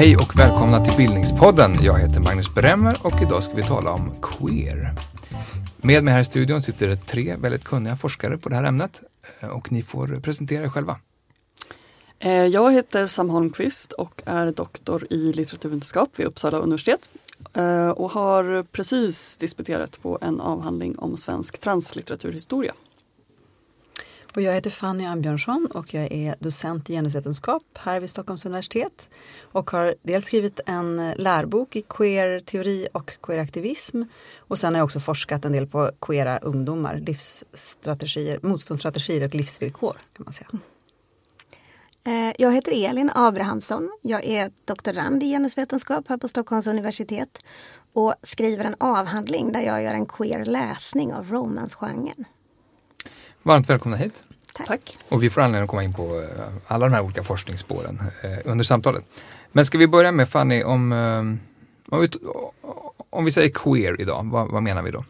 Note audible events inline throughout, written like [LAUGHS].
Hej och välkomna till Bildningspodden. Jag heter Magnus Bremmer och idag ska vi tala om queer. Med mig här i studion sitter det tre väldigt kunniga forskare på det här ämnet eh, och ni får presentera er själva. Eh, jag heter Sam Holmqvist och är doktor i litteraturvetenskap vid Uppsala universitet eh, och har precis disputerat på en avhandling om svensk translitteraturhistoria. Och jag heter Fanny Ambjörnsson och jag är docent i genusvetenskap här vid Stockholms universitet och har dels skrivit en lärbok i queer-teori och queeraktivism och sen har jag också forskat en del på queera ungdomar, livsstrategier, motståndsstrategier och livsvillkor. kan man säga. Mm. Eh, jag heter Elin Abrahamsson. Jag är doktorand i genusvetenskap här på Stockholms universitet och skriver en avhandling där jag gör en queer läsning av romansgenren. Varmt välkomna hit. Tack. Och vi får anledning att komma in på eh, alla de här olika forskningsspåren eh, under samtalet. Men ska vi börja med Fanny, om, eh, om, vi, om vi säger queer idag, vad, vad menar vi då?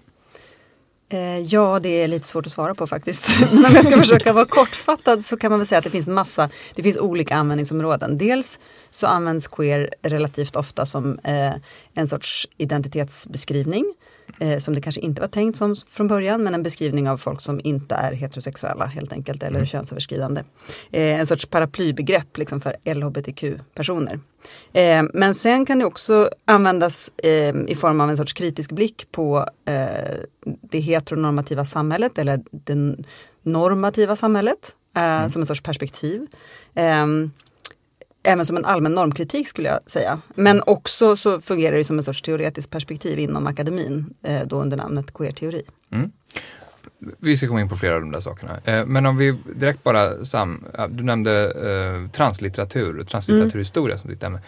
Eh, ja, det är lite svårt att svara på faktiskt. [LAUGHS] Men om jag ska försöka vara kortfattad så kan man väl säga att det finns massa, det finns olika användningsområden. Dels så används queer relativt ofta som eh, en sorts identitetsbeskrivning eh, som det kanske inte var tänkt som från början, men en beskrivning av folk som inte är heterosexuella helt enkelt, eller mm. könsöverskridande. Eh, en sorts paraplybegrepp liksom för LHBTQ-personer. Eh, men sen kan det också användas eh, i form av en sorts kritisk blick på eh, det heteronormativa samhället eller det normativa samhället eh, mm. som en sorts perspektiv även som en allmän normkritik skulle jag säga. Men också så fungerar det som en sorts teoretiskt perspektiv inom akademin, eh, då under namnet queer-teori. Mm. Vi ska komma in på flera av de där sakerna. Eh, men om vi direkt bara, Sam, du nämnde eh, translitteratur, translitteraturhistoria mm. som ditt ämne.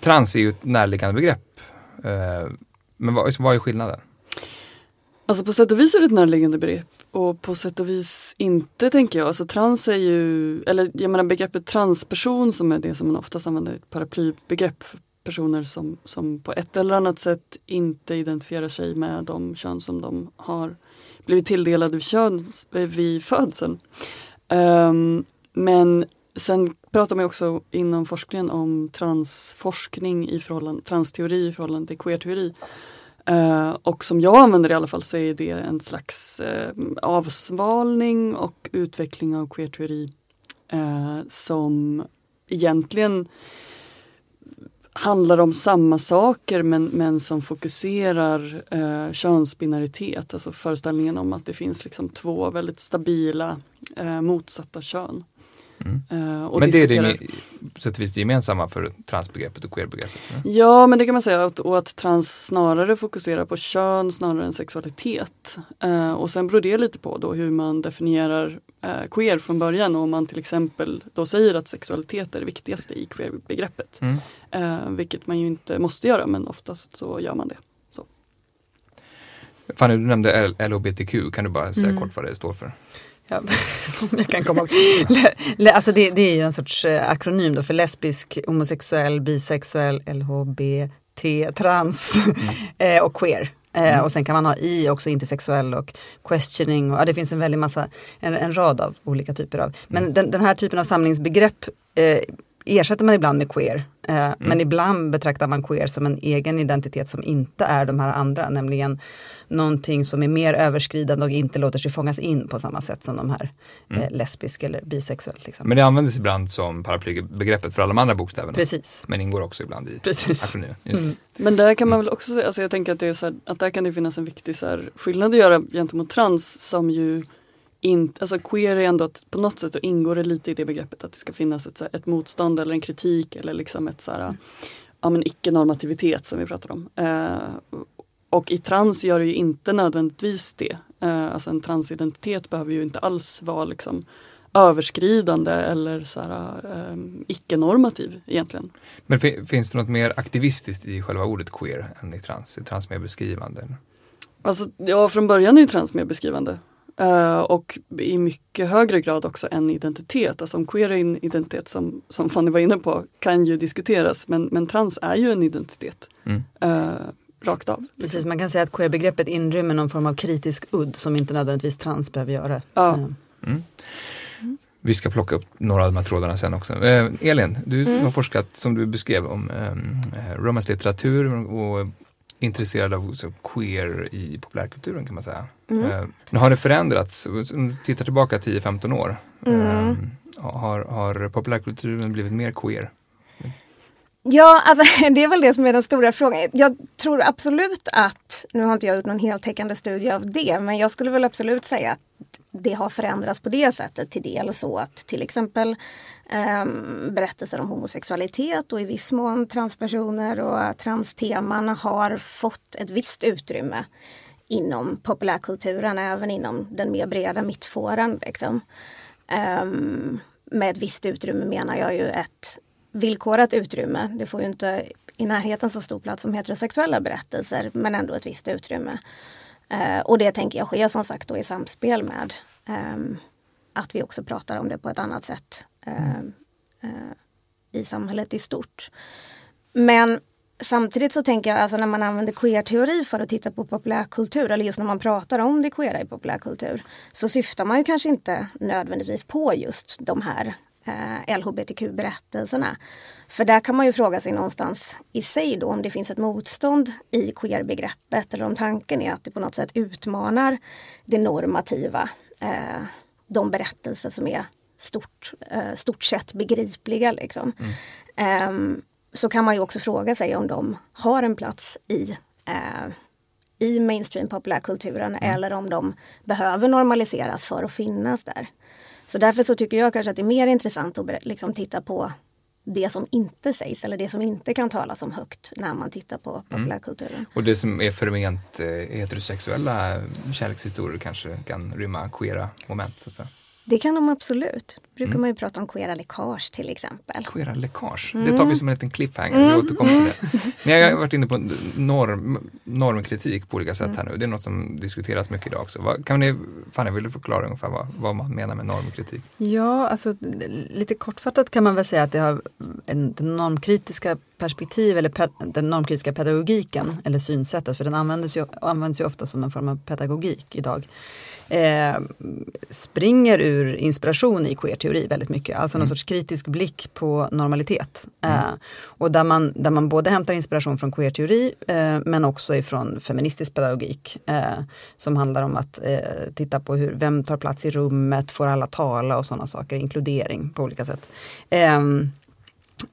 Trans är ju ett närliggande begrepp. Men vad, vad är skillnaden? Alltså på sätt och vis är det ett närliggande begrepp och på sätt och vis inte tänker jag. Alltså trans är ju, eller jag menar begreppet transperson som är det som man oftast använder, ett paraplybegrepp för personer som, som på ett eller annat sätt inte identifierar sig med de kön som de har blivit tilldelade vid, kön, vid födseln. Um, men sen pratar man också inom forskningen om transforskning i förhållande, transteori i förhållande till queerteori. Uh, och som jag använder det i alla fall så är det en slags uh, avsvalning och utveckling av queerteori uh, eh, som egentligen handlar om samma saker men, men som fokuserar eh, könsbinaritet, alltså föreställningen om att det finns liksom två väldigt stabila motsatta kön. Mm. Uh, men det är det på sätt och vis det gemensamma för transbegreppet och queerbegreppet? Ja. ja, men det kan man säga att, och att trans snarare fokuserar på kön snarare än sexualitet. Uh, och sen beror det lite på då hur man definierar uh, queer från början och om man till exempel då säger att sexualitet är det viktigaste i queerbegreppet. Mm. vilket man ju inte måste göra men oftast så gör man det. Så. Fanny, du nämnde LHBTQ, kan du bara säga mm. kort vad det står för? Ja, [LAUGHS] jag kan komma ihåg. alltså det, det, är ju en sorts eh, akronym då för lesbisk, homosexuell, bisexuell, LHBT, trans mm. [LAUGHS] Eh, och queer. Eh, mm. Och sen kan man ha i också intersexuell och questioning och ja, det finns en väldig massa, en, en rad av olika typer av. Men mm. den, den, här typen av samlingsbegrepp eh, ersätter man ibland med queer. Eh, mm. Men ibland betraktar man queer som en egen identitet som inte är de här andra, nämligen någonting som är mer överskridande och inte låter sig fångas in på samma sätt som de här mm. eh, lesbisk eller bisexuell. Liksom. Men det används ibland som paraplybegreppet för alla de andra bokstäverna. Precis. Men ingår också ibland i Precis. Mm. Men där kan man väl också säga, alltså jag tänker att, det är så här, att där kan det finnas en viktig så här, skillnad att göra gentemot trans som ju inte, alltså queer är ändå att på något sätt så ingår det lite i det begreppet att det ska finnas ett, ett motstånd eller en kritik eller liksom ett så här, mm. ja, men icke-normativitet som vi pratar om. Eh, och i trans gör det ju inte nödvändigtvis det. Eh, alltså en transidentitet behöver ju inte alls vara liksom överskridande eller så här, eh, icke-normativ egentligen. Men finns det något mer aktivistiskt i själva ordet queer än i trans? Är trans mer beskrivande? Alltså, ja, från början är trans mer beskrivande. Uh, och i mycket högre grad också en identitet. Alltså om queer är en identitet som, som Fanny var inne på kan ju diskuteras men, men trans är ju en identitet. Mm. Uh, rakt av. Precis, man kan säga att queer-begreppet inrymmer någon form av kritisk udd som inte nödvändigtvis trans behöver göra. Ja. Uh. Mm. Vi ska plocka upp några av de här trådarna sen också. Eh, Elin, du Mm. har forskat som du beskrev om eh, romersk litteratur och intresserad av så, queer i populärkulturen kan man säga. Mm. Eh, nu har det förändrats, om du tittar tillbaka 10-15 år. Mm. Eh, har, har populärkulturen blivit mer queer? Ja, alltså [LAUGHS] det är väl det som är den stora frågan. Jag tror absolut att, nu har inte jag gjort någon heltäckande studie av det, men jag skulle väl absolut säga att det har förändrats på det sättet till del så att till exempel eh, berättelser om homosexualitet och i viss mån transpersoner och transteman har fått ett visst utrymme inom populärkulturen, även inom den mer breda mittfåran. Liksom. Eh, med ett visst utrymme menar jag ju ett villkorat utrymme. Det får ju inte i närheten så stor plats som heterosexuella berättelser, men ändå ett visst utrymme. Eh, och det tänker jag sker som sagt då i samspel med eh, att vi också pratar om det på ett annat sätt ehm, eh, i samhället i stort. Men samtidigt så tänker jag, alltså när man använder queer-teori för att titta på populärkultur, eller just när man pratar om det queera i populärkultur, så syftar man ju kanske inte nödvändigtvis på just de här eh, LHBTQ-berättelserna. För där kan man ju fråga sig någonstans i sig då om det finns ett motstånd i queer-begreppet eller om tanken är att det på något sätt utmanar det normativa. Eh, de berättelser som är stort, eh, stort sett begripliga. Liksom. Ehm, så kan man ju också fråga sig om de har en plats i eh, i mainstream populärkulturen eller om de behöver normaliseras för att finnas där. Så därför så tycker jag kanske att det är mer intressant att liksom titta på det som inte sägs eller det som inte kan talas om högt när man tittar på populärkulturen. Och det som är förment eh, heterosexuella kärlekshistorier kanske kan rymma queera moment. Så att säga. Det kan de absolut. brukar Mm. man ju prata om queera läckage till exempel. Queera läckage, Mm. det tar vi som en liten cliffhanger, vi återkommer till det. [LAUGHS] Men jag har varit inne på norm, normkritik på olika sätt Mm. här nu, det är något som diskuteras mycket idag också. Vad, kan ni, Fanny, vill du förklara ungefär vad, vad man menar med normkritik? Ja, alltså lite kortfattat kan man väl säga att det har en, det normkritiska perspektiv eller pe, den normkritiska pedagogiken eller synsättet, för den används ju, används ju ofta som en form av pedagogik idag. Eh, springer ur inspiration i queer-teori väldigt mycket, alltså någon sorts kritisk blick på normalitet. Eh, och där man, där man både hämtar inspiration från queer-teori eh, men också ifrån feministisk pedagogik eh, som handlar om att eh, titta på hur, vem tar plats i rummet, får alla tala och sådana saker, inkludering på olika sätt.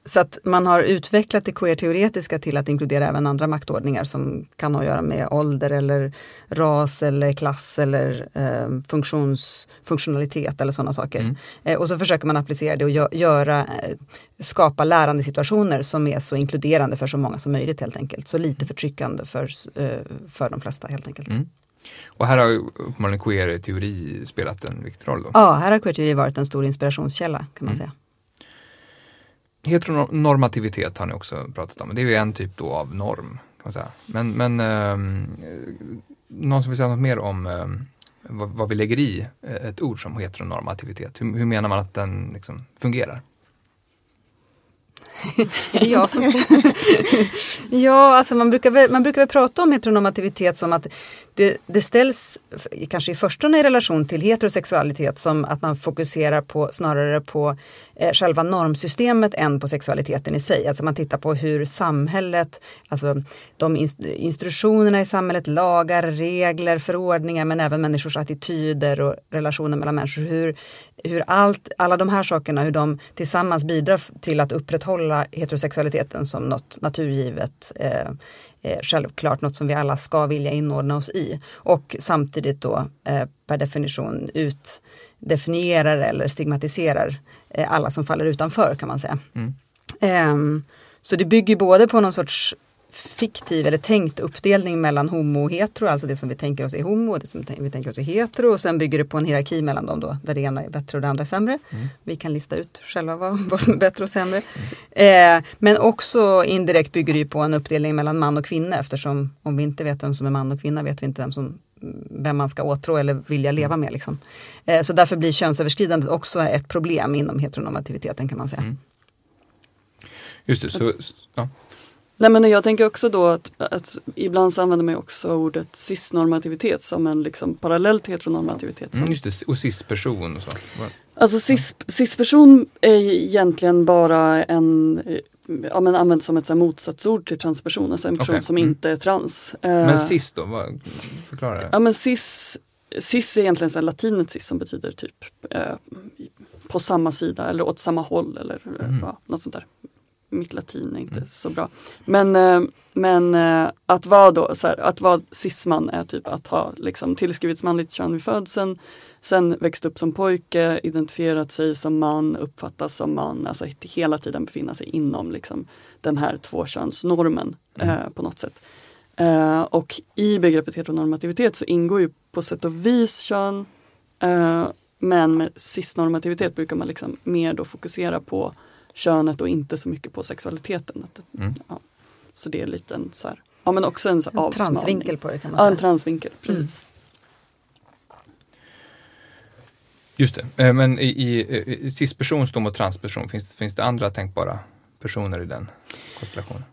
Så att man har utvecklat det queer-teoretiska till att inkludera även andra maktordningar som kan ha att göra med ålder eller ras eller klass eller eh, funktions, funktionalitet eller sådana saker. Mm. Eh, och så försöker man applicera det och gö- göra, eh, skapa lärande situationer som är så inkluderande för så många som möjligt helt enkelt. Så lite förtryckande för, eh, för de flesta helt enkelt. Mm. Och här har uppenbarligen queer-teori spelat en viktig roll då. Ja, här har queer-teori varit en stor inspirationskälla kan man Mm. säga. Heteronormativitet har ni också pratat om, det är ju en typ då av norm. Kan man säga. Men, men ehm, eh, någon som vill säga något mer om eh, vad, vad vi lägger i eh, ett ord som heteronormativitet? Hur, hur menar man att den liksom fungerar? [LAUGHS] Är det jag som ska... [LAUGHS] ja, alltså man brukar, väl, man brukar väl prata om heteronormativitet som att det, det ställs kanske i förstone i relation till heterosexualitet som att man fokuserar på snarare på eh, själva normsystemet än på sexualiteten i sig. Alltså man tittar på hur samhället, alltså de institutionerna i samhället, lagar, regler, förordningar men även människors attityder och relationer mellan människor. Hur, hur allt, alla de här sakerna, hur de tillsammans bidrar till att upprätthålla heterosexualiteten som något naturgivet, eh, eh, självklart, något som vi alla ska vilja inordna oss i. Och samtidigt då eh, per definition utdefinierar eller stigmatiserar eh, alla som faller utanför kan man säga. Mm. Ehm, så det bygger både på någon sorts fiktiv eller tänkt uppdelning mellan homo och hetero, alltså det som vi tänker oss är homo och det som vi tänker oss är hetero och sen bygger det på en hierarki mellan dem då, där det ena är bättre och det andra är sämre. Vi kan lista ut själva vad, [LAUGHS] vad som är bättre och sämre. Eh, men också indirekt bygger det på en uppdelning mellan man och kvinna eftersom om vi inte vet vem som är man och kvinna vet vi inte vem som vem man ska åtrå eller vilja leva med. Liksom. Eh, så därför blir könsöverskridandet också ett problem inom heteronormativiteten kan man säga. Mm. Just det, så, så- ja. Nej men jag tänker också då att, att ibland så använder man också ordet cisnormativitet som en liksom parallell till heteronormativitet. Som, Mm, just det, och cis-person och så. Alltså cis, cisperson är egentligen bara en eh, Ja men används som ett så motsatsord till transperson, alltså en person Okej, som mm. inte är trans. Eh, Men cis då, vad, förklara det. Ja men cis, cis är egentligen så latinet cis som betyder typ eh, på samma sida eller åt samma håll eller eh, Mm. ja, något sånt där. Mitt latin är inte så bra. Men, eh, men eh, att vara då, så här, att vara cisman är typ att ha liksom, tillskrivits manligt kön vid födseln, sen växt upp som pojke, identifierat sig som man, uppfattas som man, alltså hela tiden befinna sig inom liksom, den här tvåkönsnormen Mm. eh, på något sätt. Eh, och i begreppet heteronormativitet så ingår ju på sätt och vis kön eh, men med cisnormativitet brukar man liksom mer då fokusera på könet och inte så mycket på sexualiteten. Mm. ja. Så det är lite en så här, ja men också en, så här En transvinkel på det kan man Ja, en säga. transvinkel, precis. Just det, Eh, men i, i, i cis-person står mot transperson, finns, finns det andra tänkbara personer i den konstellationen?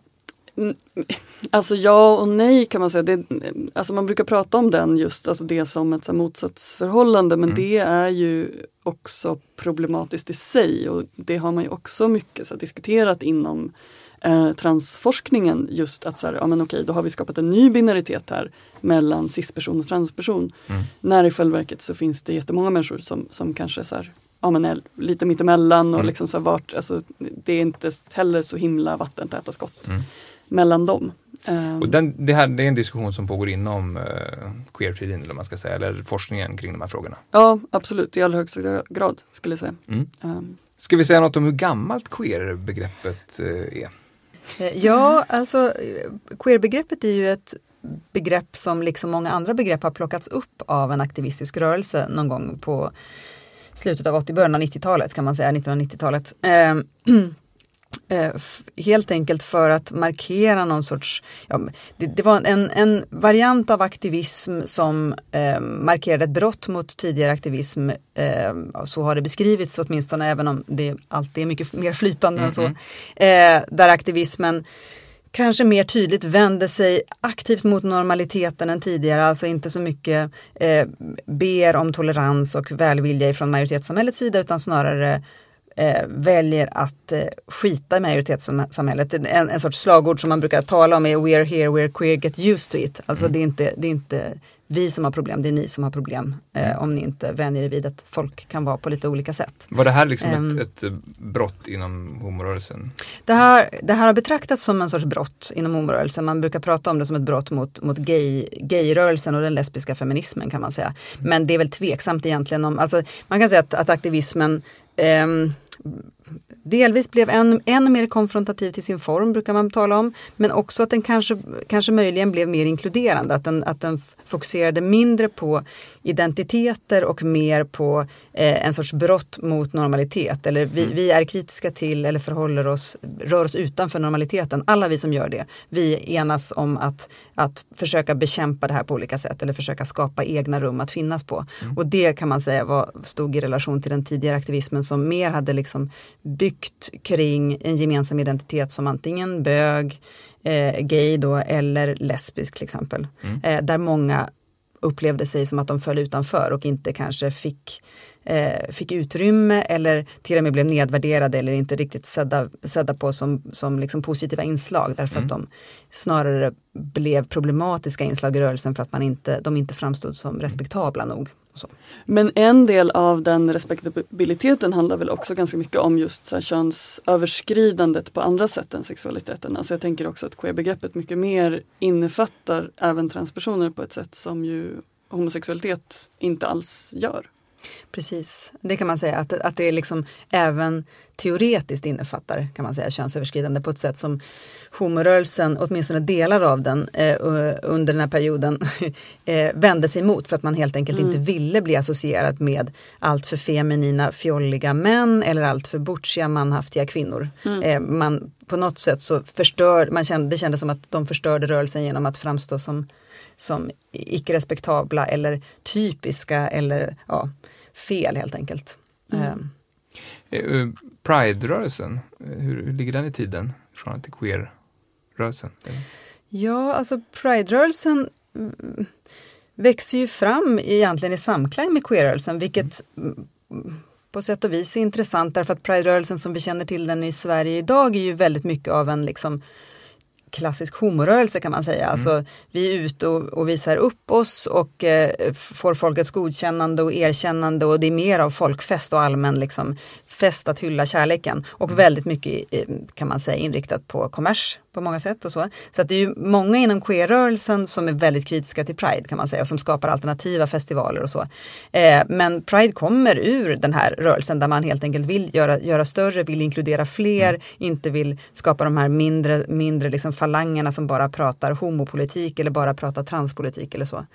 Alltså ja och nej kan man säga. Det, alltså man brukar prata om den just, alltså det som ett så motsatsförhållande men Mm. det är ju också problematiskt i sig och det har man ju också mycket så diskuterat inom eh, transforskningen just att så här, ja men okej då har vi skapat en ny binaritet här mellan cisperson och transperson. Mm. När i själva verket så finns det jättemånga människor som, som kanske så här, ja, men är lite mittemellan och Mm. liksom så här, vart, alltså, det är inte heller så himla vattentäta skott Mm. Mellan dem. Ehm, Och den, det, här, det är en diskussion som pågår inom eh, queerfridin, eller man ska säga, eller forskningen kring de här frågorna. Ja, absolut, i allra högsta grad skulle jag säga. Mm. Ehm, Ska vi säga något om hur gammalt queer-begreppet eh, är? Eh, Ja, alltså eh, queerbegreppet är ju ett begrepp som liksom många andra begrepp har plockats upp av en aktivistisk rörelse någon gång på slutet av 80, början av 90-talet kan man säga, 1990-talet. Eh, eh, f- helt enkelt för att markera någon sorts, ja, det, det var en, en variant av aktivism som eh, markerade ett brott mot tidigare aktivism. Eh, så har det beskrivits åtminstone, även om det alltid är mycket mer flytande än så. Mhm. Eh, där aktivismen kanske mer tydligt vänder sig aktivt mot normaliteten än tidigare, alltså inte så mycket eh, ber om tolerans och välvilja från majoritetssamhällets sida utan snarare eh, väljer att eh, skita i majoritetssamhället. En, en sorts slagord som man brukar tala om är “We're here, we're queer, get used to it”. Alltså det, är inte, det är inte vi som har problem, det är ni som har problem eh, om ni inte vänjer er vid att folk kan vara på lite olika sätt. Var det här liksom Ehm. ett, ett brott inom homorörelsen? Det här, det här har betraktats som en sorts brott inom homorörelsen. Man brukar prata om det som ett brott mot, mot gay, gayrörelsen och den lesbiska feminismen kan man säga. Men det är väl tveksamt egentligen om, alltså man kan säga att, att aktivismen ehm, 嗯。Delvis blev än, än mer konfrontativ till sin form brukar man tala om. Men också att den kanske, kanske möjligen blev mer inkluderande. Att den, att den fokuserade mindre på identiteter och mer på eh, en sorts brott mot normalitet. Eller vi, vi är kritiska till eller förhåller oss, rör oss utanför normaliteten. Alla vi som gör det, vi enas om att, att försöka bekämpa det här på olika sätt eller försöka skapa egna rum att finnas på. Och det kan man säga var, stod i relation till den tidigare aktivismen som mer hade liksom byggt kring en gemensam identitet som antingen bög, eh, gay då eller lesbisk till exempel. Mm. Eh, där många upplevde sig som att de föll utanför och inte kanske fick, eh, fick utrymme eller till och med blev nedvärderade eller inte riktigt sedda, sedda på som, som liksom positiva inslag därför Mm. att de snarare blev problematiska inslag i rörelsen för att man inte, de inte framstod som respektabla nog. Men en del av den respektabiliteten handlar väl också ganska mycket om just så här könsöverskridandet på andra sätt än sexualiteten. Alltså jag tänker också att queer-begreppet mycket mer innefattar även transpersoner på ett sätt som ju homosexualitet inte alls gör. Precis, det kan man säga att, att det liksom även teoretiskt innefattar kan man säga könsöverskridande på ett sätt som homorörelsen, åtminstone delar av den eh, under den här perioden [LAUGHS] eh, vände sig emot för att man helt enkelt Mm. inte ville bli associerad med allt för feminina fjolliga män eller allt för butchiga manhaftiga kvinnor. Mm. Eh, man, på något sätt så förstör, man kände, det kändes som att de förstörde rörelsen genom att framstå som, som icke respektabla eller typiska eller ja, fel helt enkelt. Mm. Eh, Pride-rörelsen, eh, hur, hur ligger den i tiden? Från till queer? Pride-rörelsen? Ja, alltså Pride-rörelsen mm, växer ju fram egentligen i samklang med queer-rörelsen, vilket mm, på sätt och vis är intressant därför att Pride-rörelsen som vi känner till den i Sverige idag är ju väldigt mycket av en liksom klassisk homorörelse kan man säga. Mm. Alltså, vi är ute och, och visar upp oss och eh, får folkets godkännande och erkännande och det är mer av folkfest och allmän liksom, fest att hylla kärleken och mm. väldigt mycket kan man säga inriktat på kommers på många sätt och så. Så att det är ju många inom queer-rörelsen som är väldigt kritiska till Pride kan man säga och som skapar alternativa festivaler och så. Eh, men Pride kommer ur den här rörelsen där man helt enkelt vill göra, göra större, vill inkludera fler, mm. inte vill skapa de här mindre, mindre liksom falangerna som bara pratar homopolitik eller bara pratar transpolitik eller så.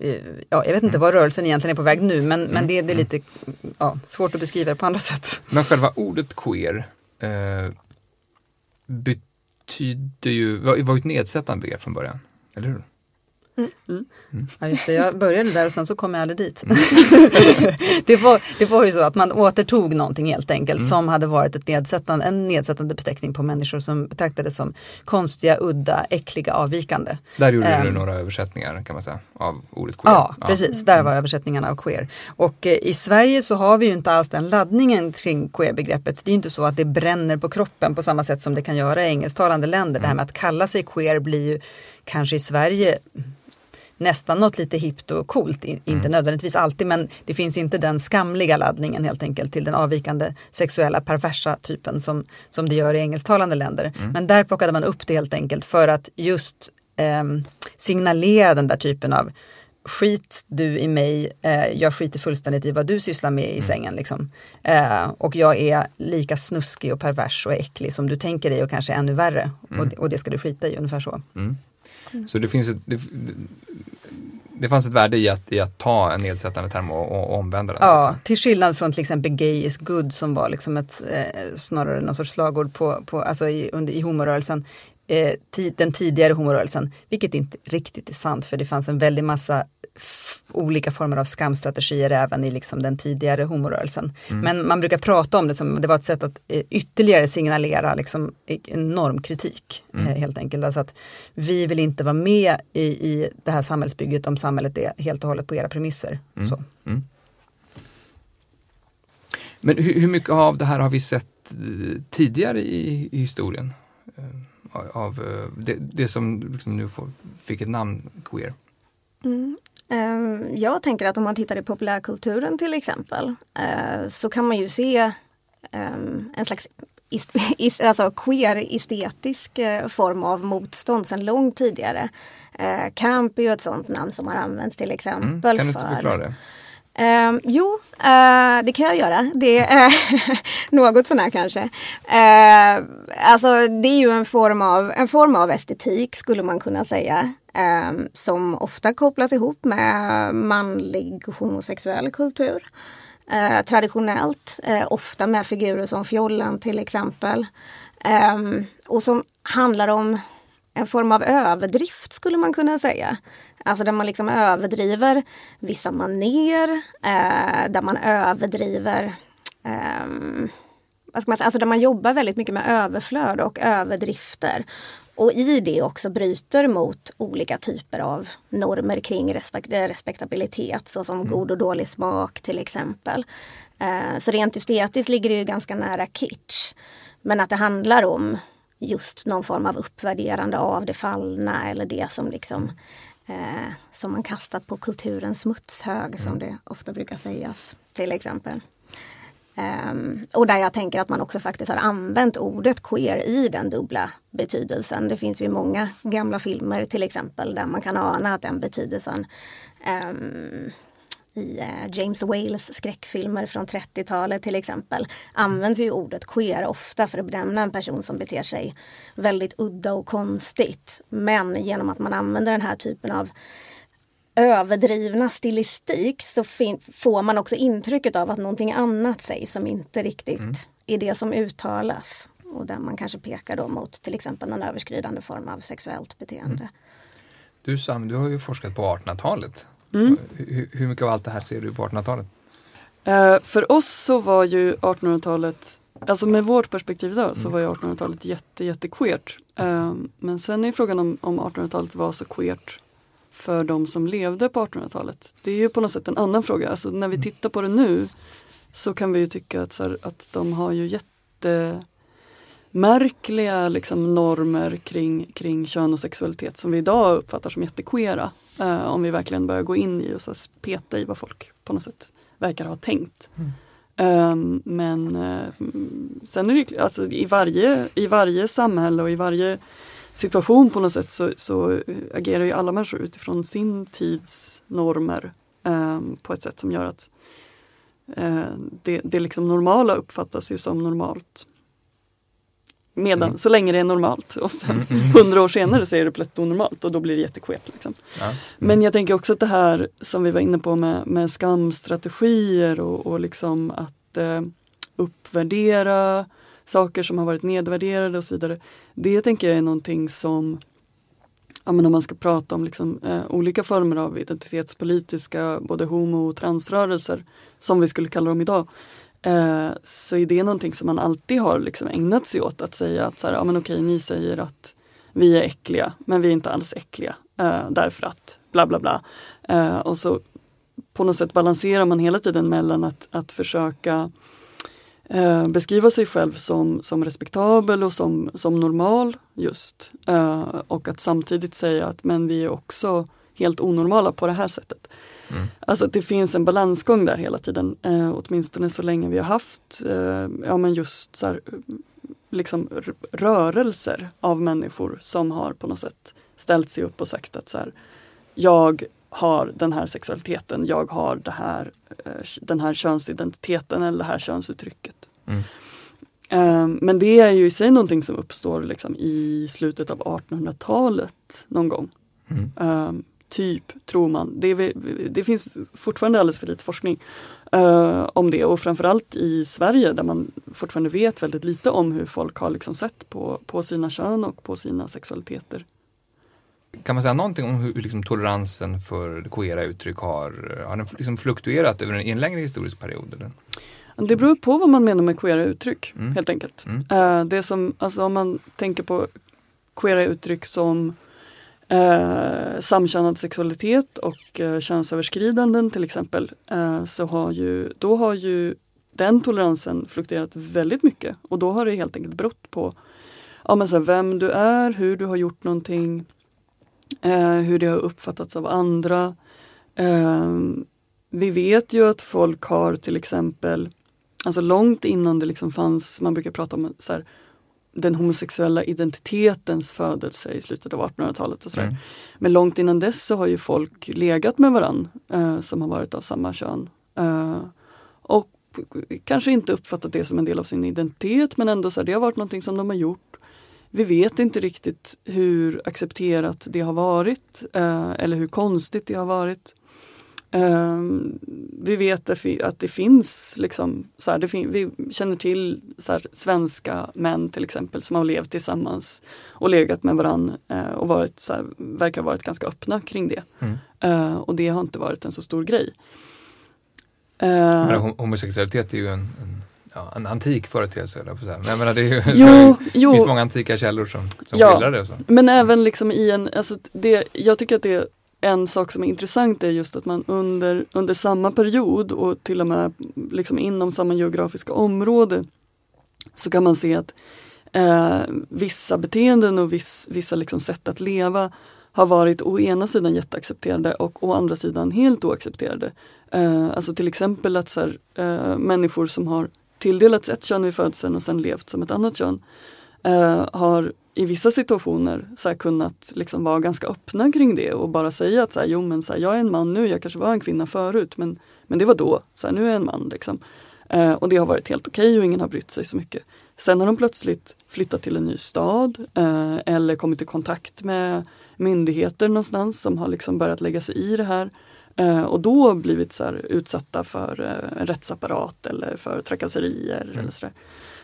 Eh, ja, jag vet inte mm. var rörelsen egentligen är på väg nu men, men mm. det, det är mm. lite ja, svårt att beskriva det på andra sätt. Men själva ordet queer eh, betyder ju, var, var ett nedsättande begrepp från början, eller hur? Mm. Mm. Ja, just det, jag började där och sen så kom jag aldrig dit. Mm. [LAUGHS] det, var, det var ju så att man återtog någonting helt enkelt mm. som hade varit ett nedsättande, en nedsättande beteckning på människor som betraktades som konstiga, udda, äckliga, avvikande. Där gjorde um, du ehm. några översättningar kan man säga av ordet queer. Ja, ja. precis. Där var översättningarna av queer. Och eh, i Sverige så har vi ju inte alls den laddningen kring queer-begreppet. Det är inte så att det bränner på kroppen på samma sätt som det kan göra i engelsktalande länder. Det här mm. med att kalla sig queer blir ju kanske i Sverige nästan något lite hippt och coolt. Inte mm. nödvändigtvis alltid men det finns inte den skamliga laddningen helt enkelt till den avvikande sexuella perversa typen som, som det gör i engelsktalande länder. Mm. Men där plockade man upp det helt enkelt för att just eh, signalera den där typen av skit du i mig, eh, jag skiter fullständigt i vad du sysslar med i mm. sängen. Liksom. Eh, och jag är lika snuskig och pervers och äcklig som du tänker dig och kanske ännu värre. Mm. Och, och, det ska du skita i, ungefär så. Mm. Så det finns ett, det, det fanns ett värde i att, i att ta en nedsättande term och, och omvända den. Ja, till skillnad från till exempel gay is good som var liksom ett, eh, snarare någon sorts slagord på, på, alltså i, under, i homorörelsen. Eh, den tidigare homorörelsen, vilket inte riktigt är sant för det fanns en väldig massa olika former av skamstrategier även i liksom den tidigare homorörelsen. Mm. Men man brukar prata om det som det var ett sätt att eh, ytterligare signalera liksom, en normkritik mm. eh, helt enkelt. Alltså att vi vill inte vara med i, i det här samhällsbygget om samhället är helt och hållet på era premisser. Mm. Mm. Men hur, hur, mycket av det här har vi sett tidigare i, i historien? Eh, av det, det som liksom nu får, fick ett namn, queer? Mm. Ehm, jag tänker att om man tittar i populärkulturen till exempel eh, så kan man ju se ehm, en slags alltså queer-estetisk eh, form av motstånd sedan långt tidigare. Eh, camp är ju ett sånt namn som har använts till exempel. Mm, kan du inte förklara det? Eh, jo, eh, det kan jag göra. Det är [LAUGHS] något sånär kanske. Eh, alltså det är ju en form, av, en form av estetik skulle man kunna säga. Ehm, som ofta kopplas ihop med manlig homosexuell kultur. Eh, traditionellt, eh, ofta med figurer som fjollen till exempel. Ehm, och som handlar om en form av överdrift skulle man kunna säga. Alltså där man liksom överdriver vissa maner, eh, där man överdriver eh, vad ska man säga? Alltså där man jobbar väldigt mycket med överflöd och överdrifter. Och i det också bryter mot olika typer av normer kring respekt respektabilitet såsom mm. god och dålig smak till exempel. Eh, så rent estetiskt ligger det ju ganska nära kitsch. Men att det handlar om just någon form av uppvärderande av det fallna eller det som liksom eh, som man kastat på kulturens smutshög mm. som det ofta brukar sägas till exempel. Um, och där jag tänker att man också faktiskt har använt ordet queer i den dubbla betydelsen. Det finns ju många gamla filmer till exempel där man kan ana att den betydelsen um, i eh, James Wales skräckfilmer från 30-talet till exempel används ju ordet queer ofta för att benämna en person som beter sig väldigt udda och konstigt. Men genom att man använder den här typen av överdrivna stilistik så får man också intrycket av att någonting annat sägs som inte riktigt mm. är det som uttalas. Och där man kanske pekar då mot till exempel en överskridande form av sexuellt beteende. Mm. Du Sam, du har ju forskat på 1800-talet. Mm. Hur, hur, mycket av allt det här ser du på 1800-talet? Uh, för oss så var ju 1800-talet, alltså med vårt perspektiv idag, så mm. var ju 1800-talet jätte, jätte queert. Eh, men sen är frågan om, om 1800-talet var så queert för de som levde på 1800-talet. Det är ju på något sätt en annan fråga. Alltså när vi tittar på det nu så kan vi ju tycka att, så här, att de har ju jättemärkliga liksom, normer kring, kring kön och sexualitet som vi idag uppfattar som jättequeera. Eh, om vi verkligen börjar gå in i och så peta i vad folk på något sätt verkar ha tänkt. Mm. Um, men uh, sen är det alltså i varje, i varje samhälle och i varje situation på något sätt så, så agerar ju alla människor utifrån sin tids normer um, på ett sätt som gör att uh, det, det liksom normala uppfattas ju som normalt. Medan, Mm. så länge det är normalt och sen Mm, mm. hundra år senare så är det plötsligt onormalt och då blir det jättequeert. Liksom. Ja. Mm. Men jag tänker också att det här som vi var inne på med, med skamstrategier och, och liksom att eh, uppvärdera saker som har varit nedvärderade och så vidare. Det tänker jag är någonting som, ja, men om man ska prata om liksom, eh, olika former av identitetspolitiska både homo och transrörelser som vi skulle kalla dem idag. Eh, så är det någonting som man alltid har liksom ägnat sig åt att säga att så här, ja, men okej, ni säger att vi är äckliga men vi är inte alls äckliga eh, därför att bla bla bla. Eh, och så på något sätt balanserar man hela tiden mellan att, att försöka eh, beskriva sig själv som, som respektabel och som, som normal just. Eh, och att samtidigt säga att men vi är också helt onormala på det här sättet. Mm. Alltså att det finns en balansgång där hela tiden, eh, åtminstone så länge vi har haft eh, ja, men just så här, liksom r- rörelser av människor som har på något sätt ställt sig upp och sagt att så här, jag har den här sexualiteten, jag har det här, eh, den här könsidentiteten eller det här könsuttrycket. Mm. Eh, Men det är ju i sig någonting som uppstår liksom i slutet av 1800-talet någon gång. Mm. Typ, tror man. Det, är, det finns fortfarande alldeles för lite forskning eh, om det och framförallt i Sverige där man fortfarande vet väldigt lite om hur folk har liksom sett på, på sina kön och på sina sexualiteter. Kan man säga någonting om hur liksom, toleransen för queera uttryck har, har den liksom fluktuerat över en, en längre historisk period? Eller? Det beror på vad man menar med queera uttryck Mm. helt enkelt. Mm. Eh, det som, alltså om man tänker på queera uttryck som eh, samkönad sexualitet och eh, könsöverskridanden till exempel, eh, så har ju, då har ju den toleransen fluktuerat väldigt mycket och då har det helt enkelt berott på ja, men så här, vem du är, hur du har gjort någonting, eh, hur det har uppfattats av andra. Eh, vi vet ju att folk har till exempel Alltså långt innan det liksom fanns, man brukar prata om så här, den homosexuella identitetens födelse i slutet av 1800-talet och sådär. Mm. Men långt innan dess så har ju folk legat med varann eh, som har varit av samma kön. Eh, och kanske inte uppfattat det som en del av sin identitet men ändå så här, det har varit någonting som de har gjort. Vi vet inte riktigt hur accepterat det har varit eh, eller hur konstigt det har varit. Ehm, vi vet att, det finns, liksom, så här, fin vi känner till så här, svenska män till exempel som har levt tillsammans och legat med varann eh, och varit, så här, verkar ha varit ganska öppna kring det. Mm. Eh, och det har inte varit en så stor grej. Eh, Men hom- homosexualitet är ju en, en, ja, en antik företeelse, eller på så här. Men jag menar, det, ju, [LAUGHS] jo, finns många antika källor som, som Ja. skildrar det. Så. Men även liksom i en, alltså det, jag tycker att det en sak som är intressant är just att man under, under samma period och till och med liksom inom samma geografiska område så kan man se att eh, vissa beteenden och viss, vissa liksom sätt att leva har varit å ena sidan jätteaccepterade och å andra sidan helt oaccepterade. Eh, alltså till exempel att så här, eh, människor som har tilldelats ett kön vid födseln och sen levt som ett annat kön eh, har i vissa situationer så här, kunnat liksom vara ganska öppna kring det och bara säga att så här, jo men så här, jag är en man nu, jag kanske var en kvinna förut men, men det var då, så här, nu är jag en man. Liksom. Eh, och det har varit helt okej och ingen har brytt sig så mycket. Sen har de plötsligt flyttat till en ny stad eh, eller kommit i kontakt med myndigheter någonstans som har liksom börjat lägga sig i det här. Eh, och då blivit så utsatta för eh, en rättsapparat eller för trakasserier. Mm. Eller så där.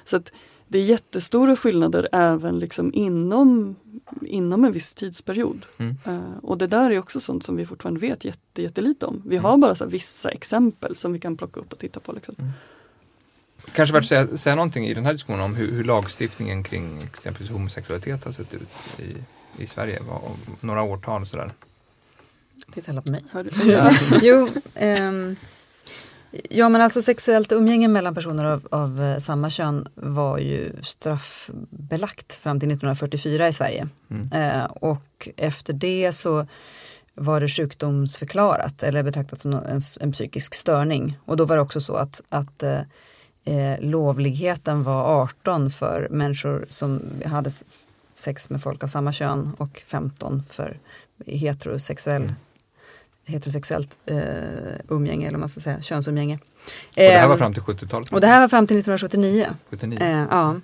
så att det är jättestora skillnader även liksom inom, inom en viss tidsperiod. Mm. Eh, och det där är också sånt som vi fortfarande vet jätte, jättelite om. Vi har bara så här vissa exempel som vi kan plocka upp och titta på. Liksom. Kanske värt att säga, säga någonting i den här diskussionen om hur, hur lagstiftningen kring exempelvis homosexualitet har sett ut i, i Sverige. Vad, några årtal och sådär. Titta alla på mig. Hör du? Ja. [LAUGHS] jo, ehm, ja men alltså sexuellt umgänge mellan personer av, av eh, samma kön var ju straffbelagt fram till 1944 i Sverige. Mm. Eh, och efter det så var det sjukdomsförklarat eller betraktat som en, en psykisk störning. Och då var det också så att, att eh, eh lovligheten var 18 för människor som hade sex med folk av samma kön och 15 för heterosexuell Mm. Heterosexuellt eh, umgänge, eller man ska säga, könsumgänge. Och det här var Ehm, fram till 70-talet? och det här var fram till 1979. 79? Eh, ja.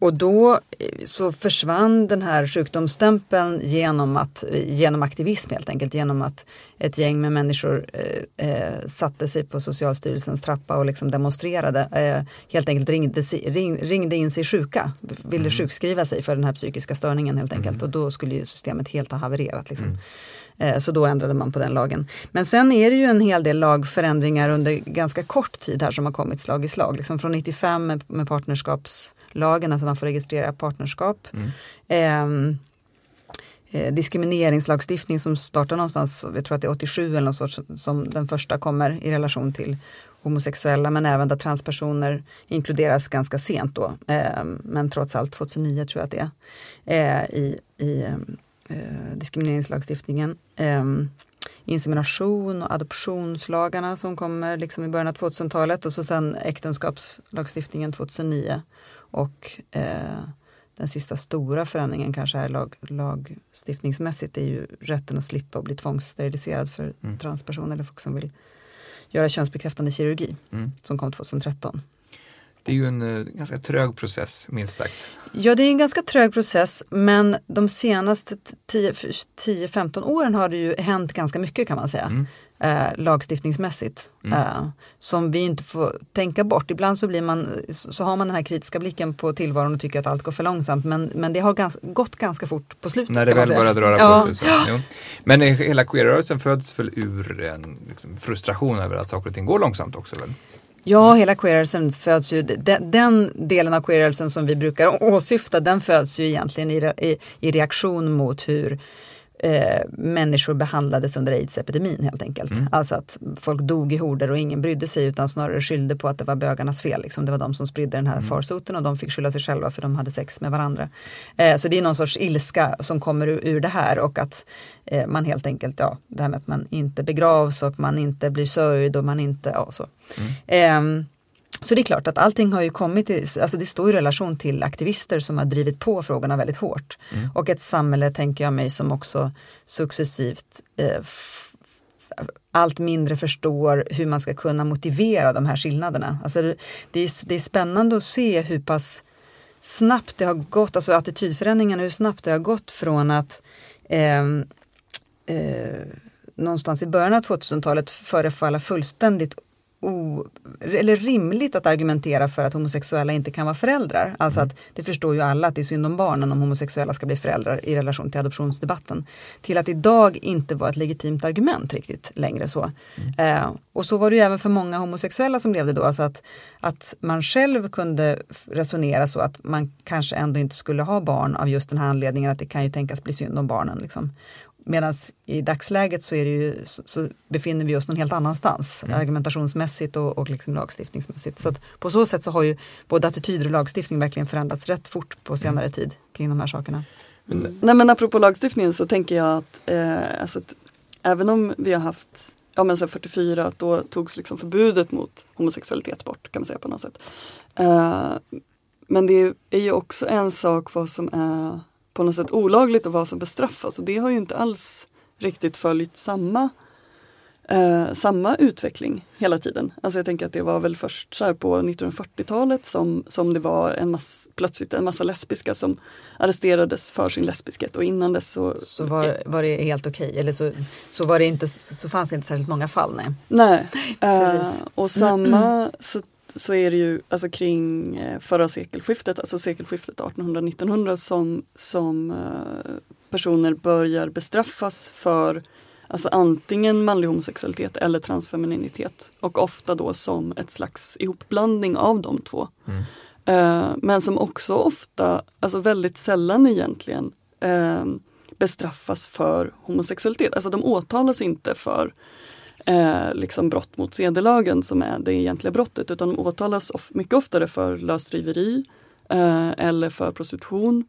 Och då eh, så försvann den här sjukdomsstämpeln genom, att, genom aktivism helt enkelt. Genom att ett gäng med människor eh, eh, satte sig på Socialstyrelsens trappa och liksom demonstrerade. Eh, helt enkelt ringde, ring, ringde in sig sjuka. Ville Mm. sjukskriva sig för den här psykiska störningen helt enkelt. Mm. Och då skulle ju systemet helt ha havererat. Liksom. Mm. Eh, Så då ändrade man på den lagen. Men sen är det ju en hel del lagförändringar under ganska kort tid här som har kommit slag i slag. Liksom från 95 med, med partnerskapslagen, alltså man får registrera partnerskap. Mm. Ehm, eh, diskrimineringslagstiftning som startar någonstans, jag tror att det är 87 eller något sorts, som den första kommer i relation till homosexuella men även där transpersoner inkluderas ganska sent då. Ehm, men trots allt 2009 tror jag att det är. Eh, I, i eh, diskrimineringslagstiftningen. Insemination och adoptionslagarna som kommer liksom i början av 2000-talet och så sen äktenskapslagstiftningen 2009. Och eh, den sista stora förändringen kanske här lag, lagstiftningsmässigt är ju rätten att slippa bli tvångssteriliserad för Mm. transpersoner eller folk som vill göra könsbekräftande kirurgi Mm. som kom 2013. Det är ju en eh, ganska trög process, minst sagt. Ja, det är en ganska trög process men de senaste 10-15 åren har det ju hänt ganska mycket kan man säga. Mm. Eh, lagstiftningsmässigt. Mm. Eh, som vi inte får tänka bort. Ibland så, blir man, så har man den här kritiska blicken på tillvaron och tycker att allt går för långsamt. Men, men det har gans, gått ganska fort på slutet. När det väl började röra Ja. på sig. Så. Men hela queerrörelsen föds väl ur en liksom, frustration över att saker och ting går långsamt också väl? Ja, hela queerrörelsen föds ju, den, den delen av queerrörelsen som vi brukar åsyfta, den föds ju egentligen i, i, i reaktion mot hur eh, människor behandlades under aids-epidemin helt enkelt. Mm. Alltså att folk dog i horder och ingen brydde sig utan snarare skyllde på att det var bögarnas fel. Liksom. Det var de som spridde den här Mm. farsoten och de fick skylla sig själva för de hade sex med varandra. Eh, så det är någon sorts ilska som kommer ur, ur det här och att eh, man helt enkelt, ja, det här med att man inte begravs och man inte blir sörjd och man inte, ja så. Mm. Så det är klart att allting har ju kommit, i, alltså det står i relation till aktivister som har drivit på frågorna väldigt hårt. Mm. Och ett samhälle, tänker jag mig, som också successivt eh, allt mindre förstår hur man ska kunna motivera de här skillnaderna. Alltså det, det, är, det är spännande att se hur pass snabbt det har gått, alltså attitydförändringen, hur snabbt det har gått från att ehm, eh, någonstans i början av 2000-talet förefalla fullständigt o, eller rimligt att argumentera för att homosexuella inte kan vara föräldrar. Alltså att det förstår ju alla att det är synd om barnen om homosexuella ska bli föräldrar i relation till adoptionsdebatten. Till att idag inte vara ett legitimt argument riktigt längre så. Eh, och så var det ju även för många homosexuella som levde då. Alltså att, att man själv kunde resonera så att man kanske ändå inte skulle ha barn av just den här anledningen att det kan ju tänkas bli synd om barnen. Liksom. Medan i dagsläget så, är det ju, så, så befinner vi oss någon helt annanstans Mm. argumentationsmässigt och, och liksom lagstiftningsmässigt. Så att på så sätt så har ju både attityder och lagstiftning verkligen förändrats rätt fort på senare tid kring de här sakerna. Men, Nej men apropå lagstiftningen så tänker jag att, eh, alltså att även om vi har haft ja men sen 44 att då togs liksom förbudet mot homosexualitet bort kan man säga på något sätt. Eh, men det är ju också en sak vad som är på något sätt olagligt och vad som bestraffas och det har ju inte alls riktigt följt samma eh, samma utveckling hela tiden. Alltså jag tänker att det var väl först så på 1940-talet som, som det var en mass, plötsligt en massa lesbiska som arresterades för sin lesbiskhet och innan dess så, Så var, var det helt okej, eller så, så, var det inte, så fanns det inte särskilt många fall. Nej. Nej, [LAUGHS] precis. eh, och samma så, så är det ju alltså kring eh, förra sekelskiftet, alltså sekelskiftet 1800-1900 som, som eh, personer börjar bestraffas för Alltså antingen manlig homosexualitet eller transfemininitet. Och ofta då som ett slags ihopblandning av de två. Mm. Eh, men som också ofta, alltså väldigt sällan egentligen, bestraffas för homosexualitet. Alltså de åtalas inte för eh, liksom brott mot sedelagen som är det egentliga brottet utan de åtalas of mycket oftare för lösdriveri eh, eller för prostitution.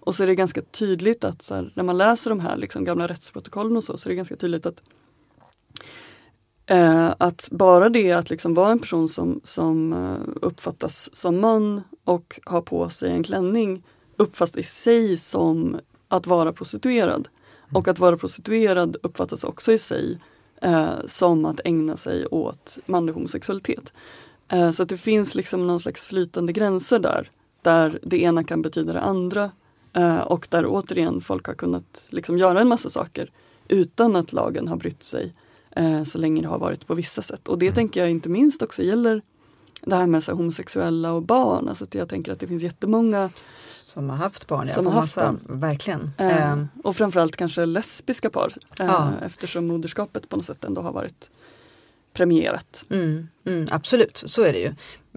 Och så är det ganska tydligt att här, när man läser de här liksom, gamla rättsprotokollen och så, så är det ganska tydligt att Eh, att bara det att liksom vara en person som, som eh, uppfattas som man och har på sig en klänning uppfattas i sig som att vara prostituerad. Och att vara prostituerad uppfattas också i sig eh, som att ägna sig åt manlig homosexualitet. Eh, så att det finns liksom någon slags flytande gränser där. Där det ena kan betyda det andra. Eh, och där återigen folk har kunnat liksom göra en massa saker utan att lagen har brytt sig eh, så länge det har varit på vissa sätt. Och det Mm. tänker jag inte minst också gäller det här med så här, homosexuella och barn. Alltså att jag tänker att det finns jättemånga, Som har haft barn, Som har haft massa, barn. verkligen. Eh, och framförallt kanske lesbiska par. Eh, Ja. Eftersom moderskapet på något sätt ändå har varit premierat. Mm, mm, absolut, så är det ju.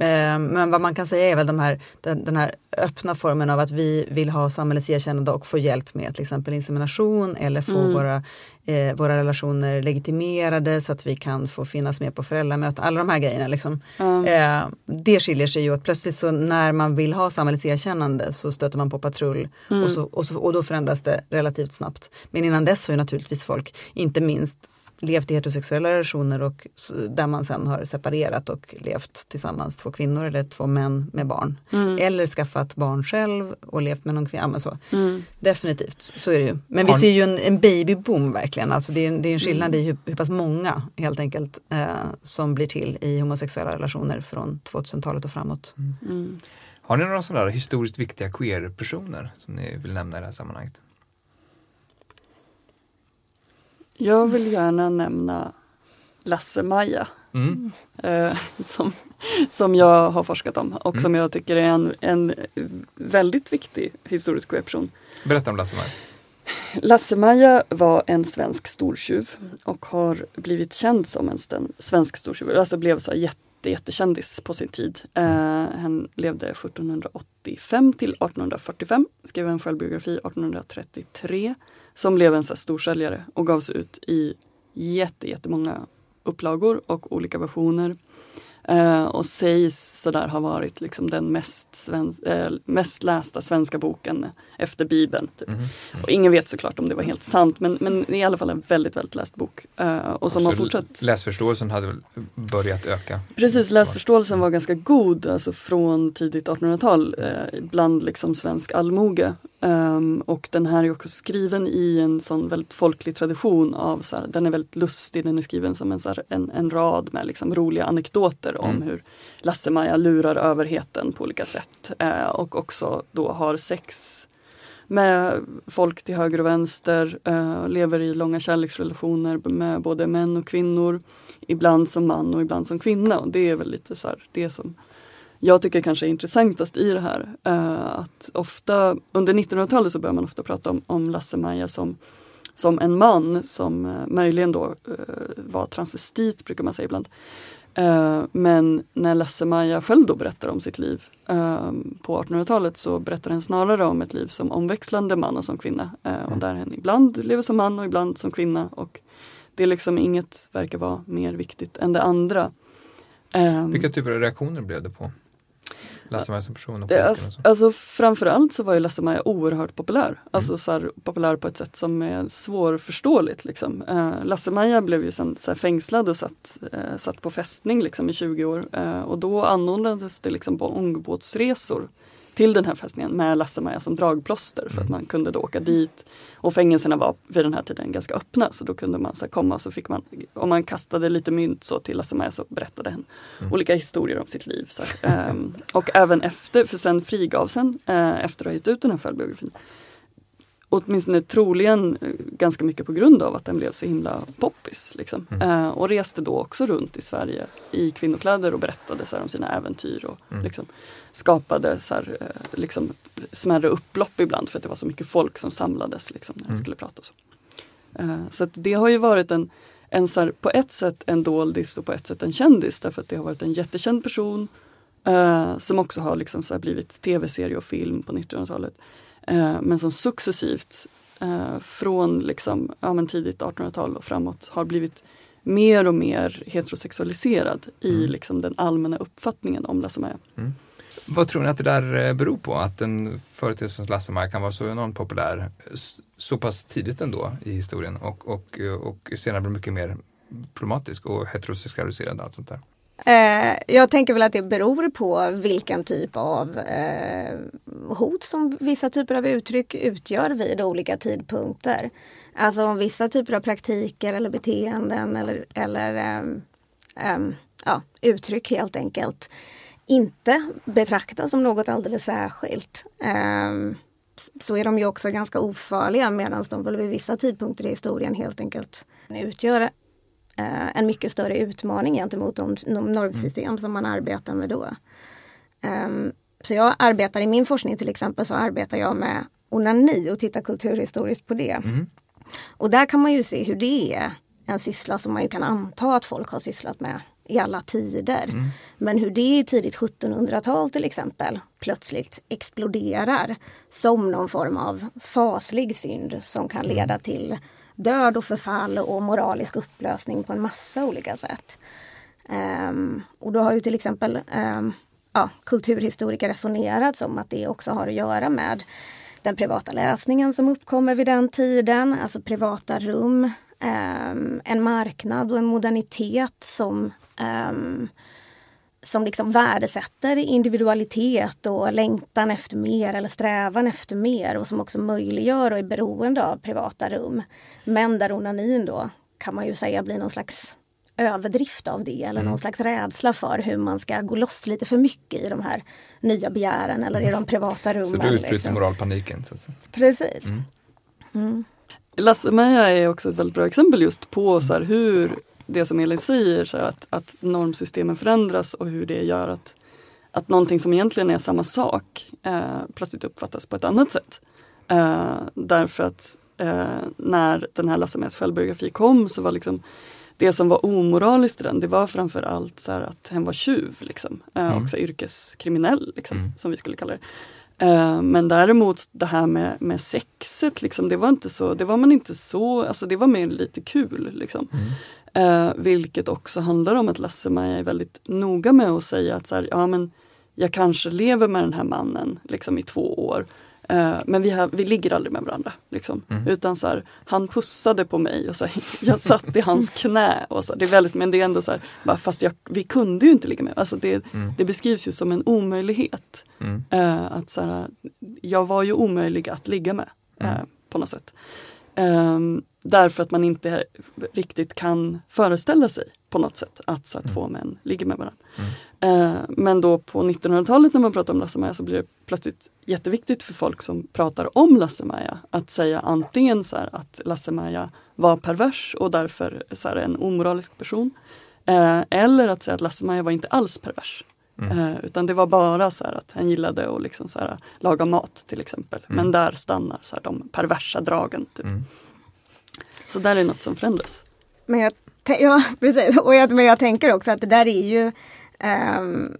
Eh, Men vad man kan säga är väl de här, den, den här öppna formen av att vi vill ha samhällets erkännande och få hjälp med till exempel insemination eller få Mm. våra, eh, våra relationer legitimerade så att vi kan få finnas med på föräldramöten. Alla de här grejerna. Liksom. Ja. Eh, det skiljer sig ju åt. Plötsligt så när man vill ha samhällets erkännande så stöter man på patrull Mm. och, så, och, så, och då förändras det relativt snabbt. Men innan dess har ju naturligtvis folk, inte minst levt i heterosexuella relationer och där man sen har separerat och levt tillsammans, två kvinnor eller två män med barn. Mm. Eller skaffat barn själv och levt med någon kvinna. Så. Mm. Definitivt, så är det ju. Men vi ser ju en, en babyboom verkligen. Alltså det, är, en- det är en skillnad i hur, hur pass många helt enkelt eh, som blir till i homosexuella relationer från 2000-talet och framåt. Mm. Har ni några sådana historiskt viktiga queer-personer som ni vill nämna i det här sammanhanget? Jag vill gärna nämna Lasse-Maja. Mm. eh, som, som jag har forskat om och Mm. som jag tycker är en, en väldigt viktig historisk queer-person. Berätta om Lasse-Maja. Lasse-Maja var en svensk stortjuv och har blivit känd som en sten, svensk stortjuv. Alltså blev så jätte, jättekändis på sin tid. Eh, han levde 1785 till 1845, skrev en självbiografi 1833 som blev en så storsäljare och gavs ut i jätte, jättemånga upplagor och olika versioner. Eh, och sägs sådär ha varit liksom den mest, sven- eh, mest lästa svenska boken efter Bibeln. Typ. Mhm. Och ingen vet såklart om det var helt sant men, men i alla fall en väldigt, väldigt läst bok. Eh, och som har fortsatt. Läsförståelsen hade börjat öka? Precis, läsförståelsen var ganska god alltså från tidigt 1800-tal eh, bland liksom svensk allmoge. Ehm, och den här är också skriven i en sån väldigt folklig tradition av så här, den är väldigt lustig, den är skriven som en, så här, en, en rad med liksom roliga anekdoter om Mm. hur Lasse-Maja lurar överheten på olika sätt eh, och också då har sex med folk till höger och vänster, eh, lever i långa kärleksrelationer med både män och kvinnor. Ibland som man och ibland som kvinna. Och det är väl lite så här, det som jag tycker kanske är intressantast i det här. Eh, att ofta under 1900-talet så börjar man ofta prata om, om Lasse-Maja som, som en man som eh, möjligen då eh, var transvestit brukar man säga ibland. Eh, men när Lasse-Maja själv då berättar om sitt liv på 1800-talet så berättar den snarare om ett liv som omväxlande man och som kvinna. Och där hen ibland lever som man och ibland som kvinna. Och det är liksom inget verkar vara mer viktigt än det andra. Vilka typer av reaktioner blev det på Lasse-Maja som person? Och och alltså, så? framförallt så var ju Lasse-Maja oerhört populär. Alltså så här, populär på ett sätt som är svårförståeligt. Liksom. Eh, Lasse-Maja blev ju sen så här, fängslad och satt, eh, satt på fästning liksom, i 20 år. Eh, och då anordnades det liksom på ångbåtsresor till den här fästningen med Lasse-Maja som dragplåster för att man kunde då åka dit. Och fängelserna var vid den här tiden ganska öppna så då kunde man så komma och så fick man, om man kastade lite mynt så till Lasse-Maja så berättade han olika historier om sitt liv. Så, här. Ehm, och även efter, för sen frigavs han eh, efter att ha gett ut den här självbiografin. Åtminstone troligen eh, ganska mycket på grund av att den blev så himla poppis. Liksom. Mm. Eh, och reste då också runt i Sverige i kvinnokläder och berättade så här, om sina äventyr och Mm. liksom, skapade så här, eh, liksom, smärre upplopp ibland för att det var så mycket folk som samlades liksom, när han Mm. skulle prata. Så. Eh, så det har ju varit en, en så här, på ett sätt en doldis och på ett sätt en kändis därför att det har varit en jättekänd person eh, som också har liksom så blivit tv-serie och film på 1900-talet. Eh, men som successivt eh, från liksom, ja, men tidigt 1800-tal och framåt har blivit mer och mer heterosexualiserad i Mm. liksom, den allmänna uppfattningen om Lasse Maja. Vad tror ni att det där eh, beror på? Att en företeelse som Lasse-Maja kan vara så enormt populär så pass tidigt ändå i historien och, och, och senare blir mycket mer problematisk och heterosexualiserad och allt sånt där. Eh, jag tänker väl att det beror på vilken typ av eh, hot som vissa typer av uttryck utgör vid olika tidpunkter. Alltså om vissa typer av praktiker eller beteenden eller, eller eh, ja, uttryck helt enkelt inte betraktas som något alldeles särskilt. Ehm, så är de ju också ganska ofarliga medan de väl vid vissa tidpunkter i historien helt enkelt utgör eh, en mycket större utmaning gentemot de, de normsystem som man arbetar med då. Ehm, så jag arbetar i min forskning till exempel så arbetar jag med onani och tittar kulturhistoriskt på det. Mm. Och där kan man ju se hur det är en syssla som man ju kan anta att folk har sysslat med i alla tider. Mm. Men hur det i tidigt 1700-tal till exempel plötsligt exploderar som någon form av faslig synd som kan leda till död och förfall och moralisk upplösning på en massa olika sätt. Um, och då har ju till exempel um, ja, kulturhistoriker resonerat som att det också har att göra med den privata läsningen som uppkommer vid den tiden, alltså privata rum, um, en marknad och en modernitet som som liksom värdesätter individualitet och längtan efter mer eller strävan efter mer och som också möjliggör och är beroende av privata rum. Men där onanin då kan man ju säga blir någon slags överdrift av det eller någon slags rädsla för hur man ska gå loss lite för mycket i de här nya begären eller i de privata [LAUGHS] rummen. Så då utbryter liksom. moralpaniken. Så att säga. Precis. Mm. Mm. Lasse-Maja är också ett väldigt bra exempel just på så här, hur det som Elin säger, så att, att normsystemen förändras och hur det gör att, att någonting som egentligen är samma sak eh, plötsligt uppfattas på ett annat sätt. Eh, därför att eh, när den här Lasse-Majas självbiografi kom så var liksom det som var omoraliskt i den, det var framför allt så här att hen var tjuv. Liksom. Eh, Mm. Också yrkeskriminell, liksom, Mm. som vi skulle kalla det. Eh, men däremot det här med, med sexet, liksom, det var inte så, det var man inte så, alltså det var mer lite kul. Liksom. Eh, vilket också handlar om att Lasse-Maja är väldigt noga med att säga att så här, ja men jag kanske lever med den här mannen liksom, i två år. Eh, men vi, har, vi ligger aldrig med varandra. Liksom. Mm. Utan så här, han pussade på mig och så här, [LAUGHS] jag satt i hans knä. Och så, det är väldigt, men det är ändå så här, bara, fast jag, vi kunde ju inte ligga med. Alltså det, Mm. det beskrivs ju som en omöjlighet. Mm. Eh, att så jag var ju omöjlig att ligga med eh, Mm. på något sätt. Ehm, därför att man inte riktigt kan föreställa sig på något sätt att, så att Mm. två män ligger med varandra. Mm. Eh, men då på 1900-talet när man pratar om Lasse-Maja så blir det plötsligt jätteviktigt för folk som pratar om Lasse-Maja att säga antingen så att Lasse-Maja var pervers och därför så en omoralisk person. Eh, eller att säga att Lasse-Maja var inte alls pervers. Mm. Eh, utan det var bara så här att han gillade att liksom så här, laga mat till exempel. Mm. Men där stannar så här, de perversa dragen. Typ. Mm. Så där är något som förändras. Men jag, ja, [LAUGHS] precis. Och jag, men jag tänker också att det där är ju ehm,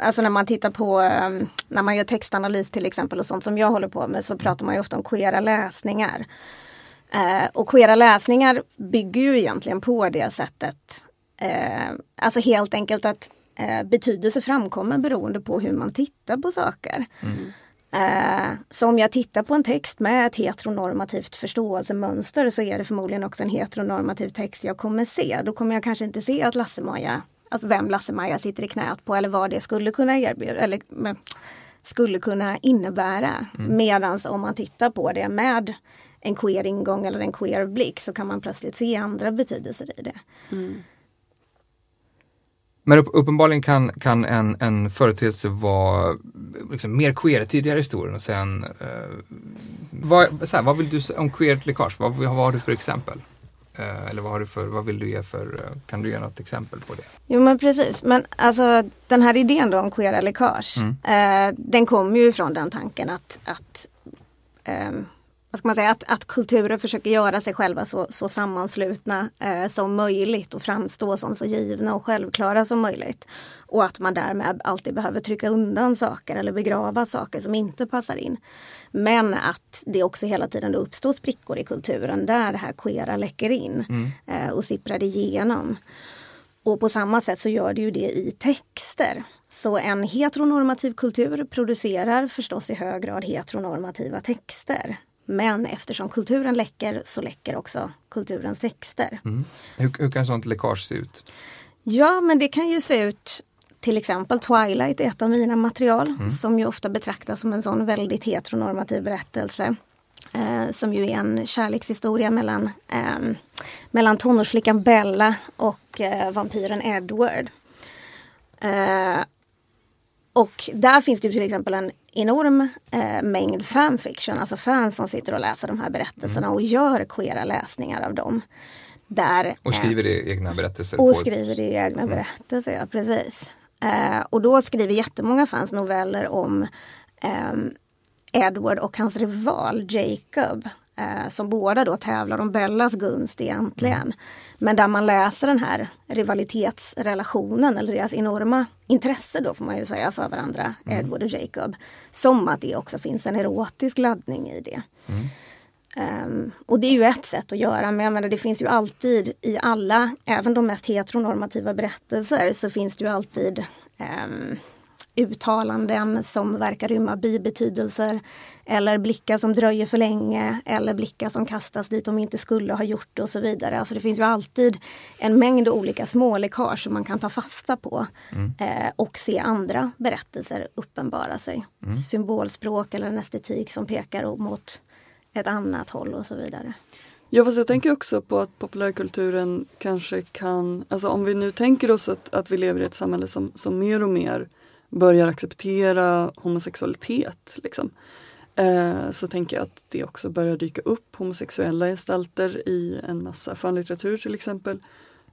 Alltså när man tittar på, ehm, när man gör textanalys till exempel och sånt som jag håller på med så pratar man ju ofta om queera läsningar. Eh, och queera läsningar bygger ju egentligen på det sättet. Eh, alltså helt enkelt att eh, betydelse framkommer beroende på hur man tittar på saker. Eh, så om jag tittar på en text med ett heteronormativt förståelsemönster så är det förmodligen också en heteronormativ text jag kommer se. Då kommer jag kanske inte se att Lasse-Maja, alltså vem Lasse-Maja sitter i knät på eller vad det skulle kunna erbjuda eller men, skulle kunna innebära. Medans om man tittar på det med en queer ingång eller en queer blick så kan man plötsligt se andra betydelser i det. Men upp, uppenbarligen kan, kan en, en företeelse vara liksom mer queer tidigare i historien och sen eh, vad, så här, vad vill du om queert läckage? Vad, vad har du för exempel? Eh, eller vad har du för, vad vill du ge för, eh, kan du ge något exempel på det? Jo men precis, men alltså den här idén då om queera läckage, Mm. eh, den kommer ju från den tanken att, att ehm, vad ska man säga, att, att kulturer försöker göra sig själva så, så sammanslutna eh, som möjligt och framstå som så givna och självklara som möjligt. Och att man därmed alltid behöver trycka undan saker eller begrava saker som inte passar in. Men att det också hela tiden uppstår sprickor i kulturen där det här queera läcker in mm. eh, och sipprar igenom. Och på samma sätt så gör det ju det i texter. Så en heteronormativ kultur producerar förstås i hög grad heteronormativa texter. Men eftersom kulturen läcker så läcker också kulturens texter. Mm. Hur, hur kan sånt läckage se ut? Ja, men det kan ju se ut till exempel Twilight är ett av mina material mm. som ju ofta betraktas som en sån väldigt heteronormativ berättelse. Eh, som ju är en kärlekshistoria mellan, eh, mellan tonårsflickan Bella och eh, vampyren Edward. Eh, och där finns det till exempel en enorm eh, mängd fanfiction, alltså fans som sitter och läser de här berättelserna mm. och gör queera läsningar av dem. Där, och skriver eh, egna berättelser? Och skriver det egna mm. berättelser, ja precis. Eh, och då skriver jättemånga fans noveller om eh, Edward och hans rival Jacob. Eh, som båda då tävlar om Bellas gunst egentligen. Mm. Men där man läser den här rivalitetsrelationen eller deras enorma intresse då får man ju säga för varandra, mm. Edward och Jacob. Som att det också finns en erotisk laddning i det. Mm. Um, och det är ju ett sätt att göra men jag menar, det finns ju alltid i alla, även de mest heteronormativa berättelser så finns det ju alltid um, uttalanden som verkar rymma bibetydelser eller blickar som dröjer för länge eller blickar som kastas dit de inte skulle ha gjort och så vidare. Alltså det finns ju alltid en mängd olika små läckage som man kan ta fasta på mm. eh, och se andra berättelser uppenbara sig. Mm. Symbolspråk eller en estetik som pekar mot ett annat håll och så vidare. Ja fast jag tänker också på att populärkulturen kanske kan, alltså om vi nu tänker oss att, att vi lever i ett samhälle som, som mer och mer börjar acceptera homosexualitet. Liksom. Eh, så tänker jag att det också börjar dyka upp homosexuella gestalter i en massa skönlitteratur till exempel.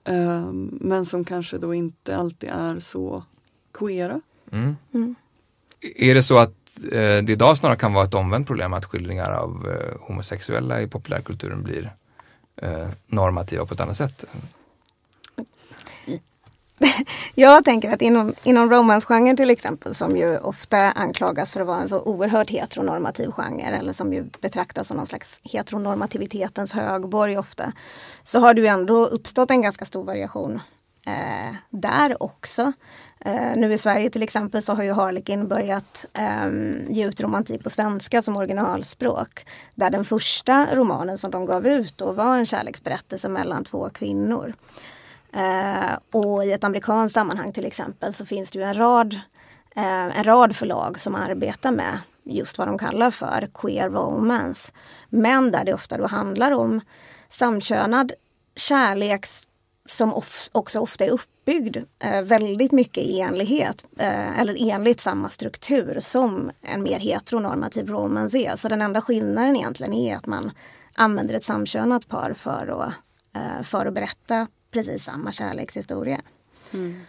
Eh, men som kanske då inte alltid är så queera. Mm. Mm. Är det så att eh, det idag snarare kan vara ett omvänt problem att skildringar av eh, homosexuella i populärkulturen blir eh, normativa på ett annat sätt? [LAUGHS] jag tänker att inom, inom romansgenren till exempel som ju ofta anklagas för att vara en så oerhört heteronormativ genre eller som ju betraktas som någon slags heteronormativitetens högborg ofta. Så har det ju ändå uppstått en ganska stor variation eh, där också. Eh, nu i Sverige till exempel så har ju Harlekin börjat eh, ge ut romantik på svenska som originalspråk. Där den första romanen som de gav ut då var en kärleksberättelse mellan två kvinnor. Eh, och i ett amerikanskt sammanhang till exempel så finns det ju en rad, eh, en rad förlag som arbetar med just vad de kallar för queer romance. Men där det ofta då handlar om samkönad kärlek som of också ofta är uppbyggd eh, väldigt mycket i enlighet eh, eller enligt samma struktur som en mer heteronormativ romance är. Så den enda skillnaden egentligen är att man använder ett samkönat par för att, eh, för att berätta precis samma kärlekshistoria. Mm.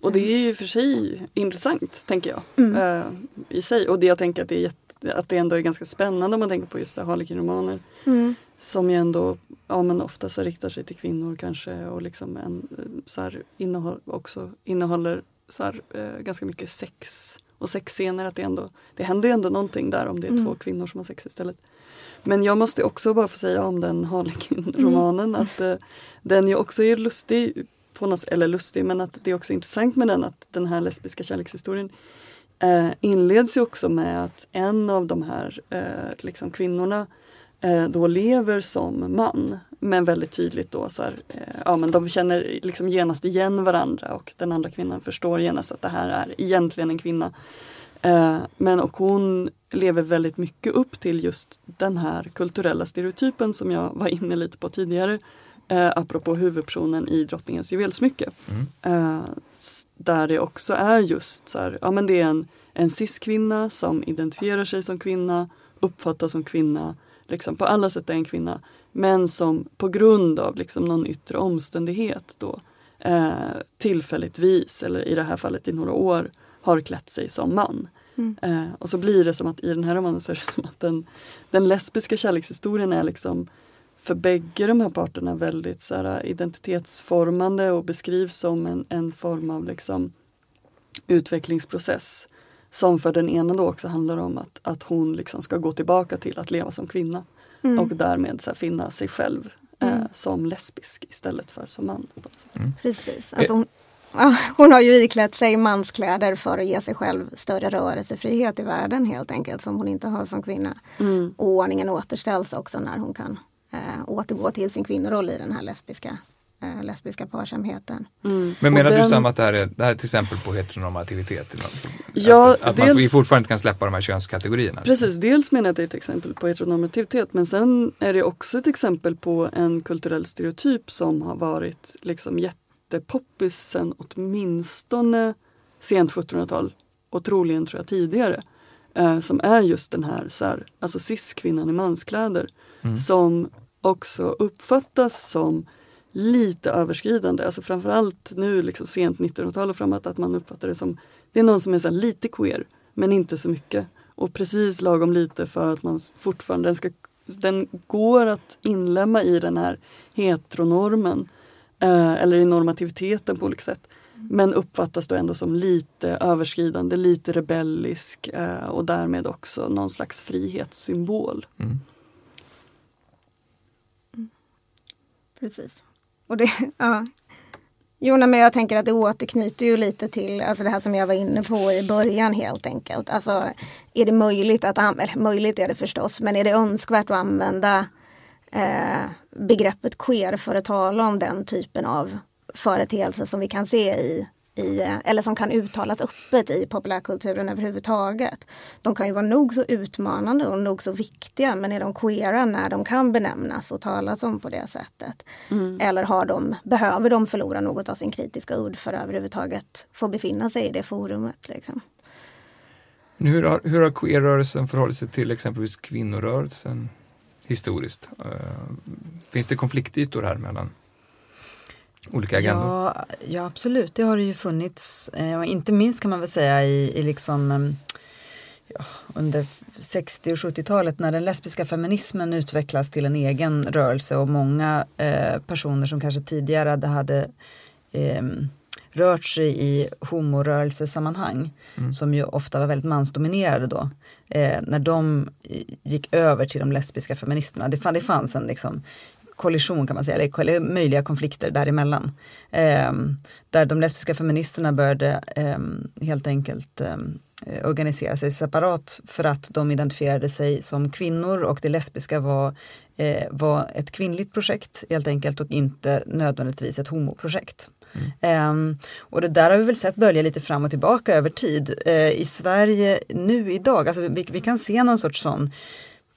Och det är ju för sig intressant, tänker jag. Mm. Uh, I sig. Och det jag tänker att det, är jätte, att det ändå är ganska spännande om man tänker på just Harlequin-romaner. Mm. Som ju ändå ja, men ofta så riktar sig till kvinnor kanske och liksom en, så här, innehåll, också innehåller så här, uh, ganska mycket sex och sexscener. Att det, ändå, det händer ju ändå någonting där om det är mm. två kvinnor som har sex istället. Men jag måste också bara få säga om den Harlequin-romanen mm. att uh, den ju också är lustig, på något, eller lustig, men att det är också intressant med den att den här lesbiska kärlekshistorien uh, inleds ju också med att en av de här uh, liksom kvinnorna då lever som man. Men väldigt tydligt då så här, ja men de känner liksom genast igen varandra och den andra kvinnan förstår genast att det här är egentligen en kvinna. men och hon lever väldigt mycket upp till just den här kulturella stereotypen som jag var inne lite på tidigare. Eh, apropå huvudpersonen i Drottningens juvelsmycke. Mm. Eh, där det också är just så här, ja men det är en, en cis-kvinna som identifierar sig som kvinna, uppfattas som kvinna, liksom på alla sätt är en kvinna. Men som på grund av liksom någon yttre omständighet då eh, tillfälligtvis, eller i det här fallet i några år, har klätt sig som man. Mm. Eh, och så blir det som att i den här romanen så är det som att den, den lesbiska kärlekshistorien är liksom för bägge de här parterna väldigt så här, identitetsformande och beskrivs som en, en form av liksom, utvecklingsprocess. Som för den ena då också handlar om att, att hon liksom ska gå tillbaka till att leva som kvinna. Mm. Och därmed så här, finna sig själv eh, mm. som lesbisk istället för som man. Mm. Precis. Alltså hon, hon har ju iklätt sig manskläder för att ge sig själv större rörelsefrihet i världen helt enkelt som hon inte har som kvinna. Mm. Och ordningen återställs också när hon kan eh, återgå till sin kvinnoroll i den här lesbiska eh, lesbiska parsamheten. Mm. Men menar den... du Sam att det här är, det här är ett exempel på heteronormativitet? Ja, att, att dels... man fortfarande inte kan släppa de här könskategorierna? Precis, dels menar jag att det är ett exempel på heteronormativitet men sen är det också ett exempel på en kulturell stereotyp som har varit liksom jättepoppis sen åtminstone sent 1700-tal och troligen tror jag tidigare. Eh, som är just den här, så här alltså cis-kvinnan i manskläder mm. som också uppfattas som lite överskridande. Alltså framförallt nu liksom sent 1900-tal och framåt att man uppfattar det som det är någon som är så lite queer men inte så mycket. Och precis lagom lite för att man fortfarande den, ska, den går att inlämna i den här heteronormen eh, eller i normativiteten på olika sätt. Men uppfattas då ändå som lite överskridande, lite rebellisk eh, och därmed också någon slags frihetssymbol. Mm. Precis. Och det, [LAUGHS] ja. Jo, men jag tänker att det återknyter ju lite till alltså det här som jag var inne på i början helt enkelt. Alltså, är det möjligt att använda, möjligt är det förstås, men är det önskvärt att använda eh, begreppet queer för att tala om den typen av företeelser som vi kan se i i, eller som kan uttalas öppet i populärkulturen överhuvudtaget. De kan ju vara nog så utmanande och nog så viktiga men är de queera när de kan benämnas och talas om på det sättet? Mm. Eller har de, behöver de förlora något av sin kritiska udd för att överhuvudtaget få befinna sig i det forumet? Liksom? Hur har, hur har queer-rörelsen förhållit sig till exempelvis kvinnorörelsen historiskt? Uh, finns det konfliktytor här mellan olika agendor? Ja, ja absolut, det har det ju funnits. Eh, inte minst kan man väl säga i, i liksom ehm, ja, under 60 och 70-talet när den lesbiska feminismen utvecklas till en egen rörelse och många eh, personer som kanske tidigare hade eh, rört sig i homorörelsesammanhang mm. som ju ofta var väldigt mansdominerade då. Eh, när de gick över till de lesbiska feministerna, det, fann, det fanns en liksom, kollision kan man säga, eller möjliga konflikter däremellan. Eh, där de lesbiska feministerna började eh, helt enkelt eh, organisera sig separat för att de identifierade sig som kvinnor och det lesbiska var, eh, var ett kvinnligt projekt helt enkelt och inte nödvändigtvis ett homoprojekt. Mm. Um, och det där har vi väl sett bölja lite fram och tillbaka över tid. Uh, I Sverige nu idag, alltså vi, vi kan se någon sorts sån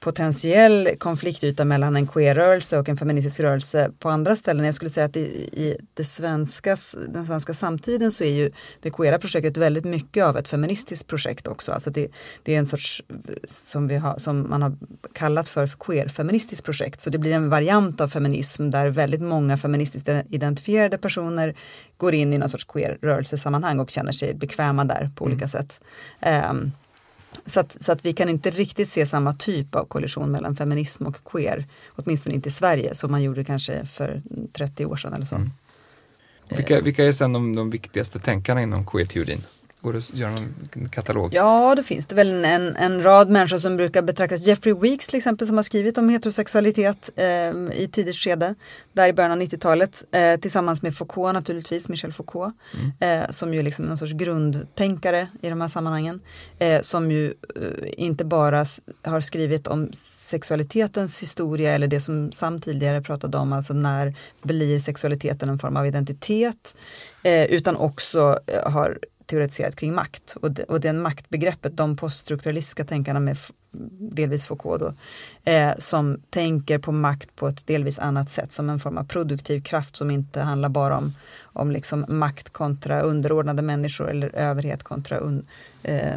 potentiell konfliktyta mellan en queer-rörelse och en feministisk rörelse på andra ställen. Jag skulle säga att i, i det svenska, den svenska samtiden så är ju det queera projektet väldigt mycket av ett feministiskt projekt också. Alltså det, det är en sorts, som, vi har, som man har kallat för queer-feministiskt projekt. Så det blir en variant av feminism där väldigt många feministiskt identifierade personer går in i någon sorts queer-rörelsesammanhang och känner sig bekväma där på olika mm. sätt. Um, så att, så att vi kan inte riktigt se samma typ av kollision mellan feminism och queer, åtminstone inte i Sverige, som man gjorde kanske för 30 år sedan eller så. Mm. Vilka, vilka är sen de, de viktigaste tänkarna inom queer-teorin? Går det att göra någon katalog? Ja, det finns det väl en, en rad människor som brukar betraktas. Jeffrey Weeks till exempel som har skrivit om heterosexualitet eh, i tidigt skede, där i början av 90-talet, eh, tillsammans med Foucault naturligtvis, Michel Foucault, mm. eh, som ju liksom någon sorts grundtänkare i de här sammanhangen, eh, som ju eh, inte bara har skrivit om sexualitetens historia eller det som Sam tidigare pratade om, alltså när blir sexualiteten en form av identitet, eh, utan också har teoretiserat kring makt och, de, och den maktbegreppet, de poststrukturalistiska tänkarna med delvis Foucault då, eh, som tänker på makt på ett delvis annat sätt som en form av produktiv kraft som inte handlar bara om, om liksom makt kontra underordnade människor eller överhet kontra un, eh,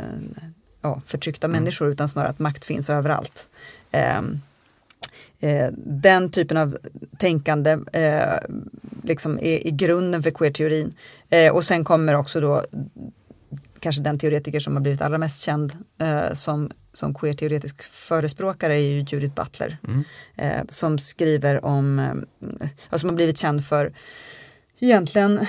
ja, förtryckta mm. människor utan snarare att makt finns överallt. Eh, eh den typen av tänkande eh, liksom är i grunden för queer-teorin. Eh, och sen kommer också då kanske den teoretiker som har blivit allra mest känd eh, som, som queer-teoretisk förespråkare är ju Judith Butler. Mm. Eh, som skriver om, eh, som har blivit känd för egentligen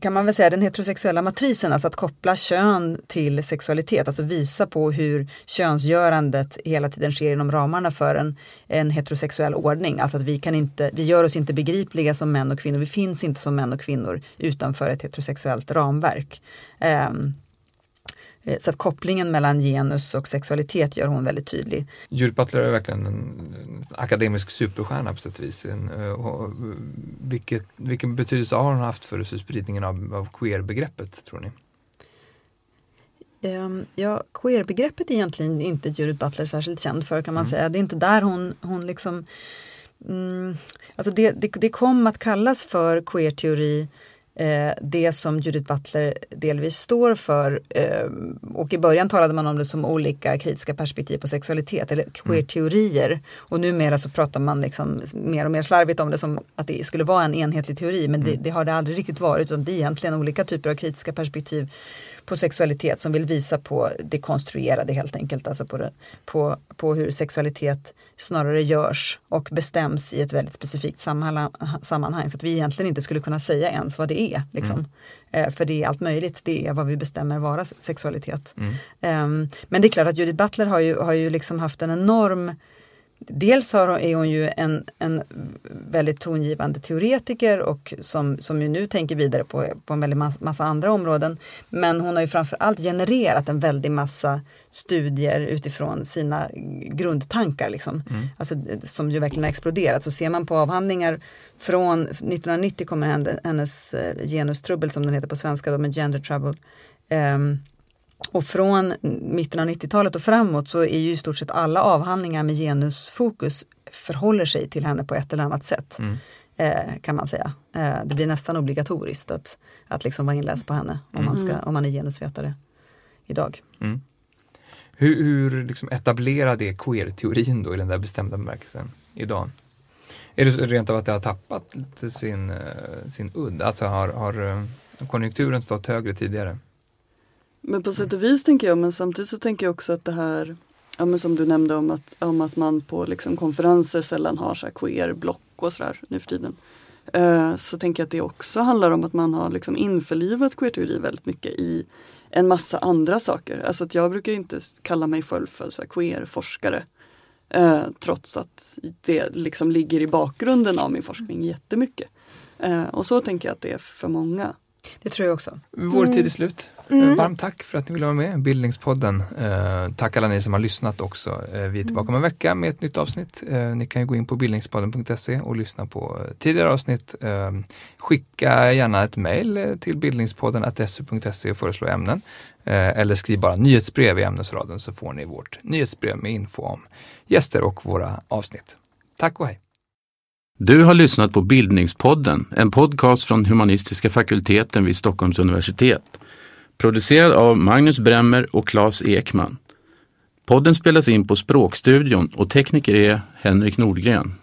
kan man väl säga den heterosexuella matrisen, alltså att koppla kön till sexualitet, alltså visa på hur könsgörandet hela tiden sker inom ramarna för en, en heterosexuell ordning. Alltså att vi, kan inte, vi gör oss inte begripliga som män och kvinnor, vi finns inte som män och kvinnor utanför ett heterosexuellt ramverk. Um, Eh, så att kopplingen mellan genus och sexualitet gör hon väldigt tydlig. Judith Butler är verkligen en akademisk superstjärna på sätt och vis. Eh, och vilket, vilken betydelse har hon haft för spridningen av, av queer-begreppet tror ni? Um, ja, queer-begreppet är egentligen inte Judith Butler särskilt känd för kan man mm. säga. Det är inte där hon, hon liksom mm, Alltså det, det, det kom att kallas för queer-teori eh, det som Judith Butler delvis står för. Eh, och i början talade man om det som olika kritiska perspektiv på sexualitet eller queer-teorier. Mm. Och numera så pratar man liksom mer och mer slarvigt om det som att det skulle vara en enhetlig teori men mm. det, det, har det aldrig riktigt varit utan det är egentligen olika typer av kritiska perspektiv på sexualitet som vill visa på det konstruerade helt enkelt, alltså på, det, på, på hur sexualitet snarare görs och bestäms i ett väldigt specifikt sammanhang. Så att vi egentligen inte skulle kunna säga ens vad det är. Liksom. Mm. Eh, för det är allt möjligt, det är vad vi bestämmer vara sexualitet. Mm. Um, men det är klart att Judith Butler har ju, har ju liksom haft en enorm Dels har, är hon ju en, en väldigt tongivande teoretiker och som, som ju nu tänker vidare på, på en väldig massa andra områden. Men hon har ju framförallt genererat en väldig massa studier utifrån sina grundtankar. Liksom. Mm. Alltså, som ju verkligen har exploderat. Så ser man på avhandlingar från 1990 kommer hennes eh, genustrubbel som den heter på svenska, då, med gender trouble. Um, och från mitten av 90-talet och framåt så är ju i stort sett alla avhandlingar med genusfokus förhåller sig till henne på ett eller annat sätt. Mm. Eh, kan man säga. Eh, det blir nästan obligatoriskt att, att liksom vara inläst på henne om, man, ska, mm. om man är genusvetare idag. Mm. Hur, hur liksom etablerad är queer-teorin då i den där bestämda bemärkelsen idag? Är det rent av att det har tappat sin, eh, sin udd? Alltså har, har eh, konjunkturen stått högre tidigare? Men på sätt och vis tänker jag, men samtidigt så tänker jag också att det här Ja men som du nämnde om att, om att man på liksom konferenser sällan har så här queer-block och sådär nu för tiden. Uh, så tänker jag att det också handlar om att man har liksom införlivat queerteori väldigt mycket i en massa andra saker. Alltså att jag brukar inte kalla mig själv för så queer-forskare. Uh, trots att det liksom ligger i bakgrunden av min forskning jättemycket. Uh, och så tänker jag att det är för många. Det tror jag också. Vår tid är slut. Mm. Varmt tack för att ni ville vara med, Bildningspodden. Eh, tack alla ni som har lyssnat också. Eh, vi är tillbaka om en vecka med ett nytt avsnitt. Eh, ni kan ju gå in på bildningspodden.se och lyssna på tidigare avsnitt. Eh, skicka gärna ett mejl eh, till bildningspodden su.se och föreslå ämnen. Eh, eller skriv bara nyhetsbrev i ämnesraden så får ni vårt nyhetsbrev med info om gäster och våra avsnitt. Tack och hej! Du har lyssnat på Bildningspodden, en podcast från humanistiska fakulteten vid Stockholms universitet. Producerad av Magnus Bremmer och Claes Ekman. Podden spelas in på Språkstudion och tekniker är Henrik Nordgren.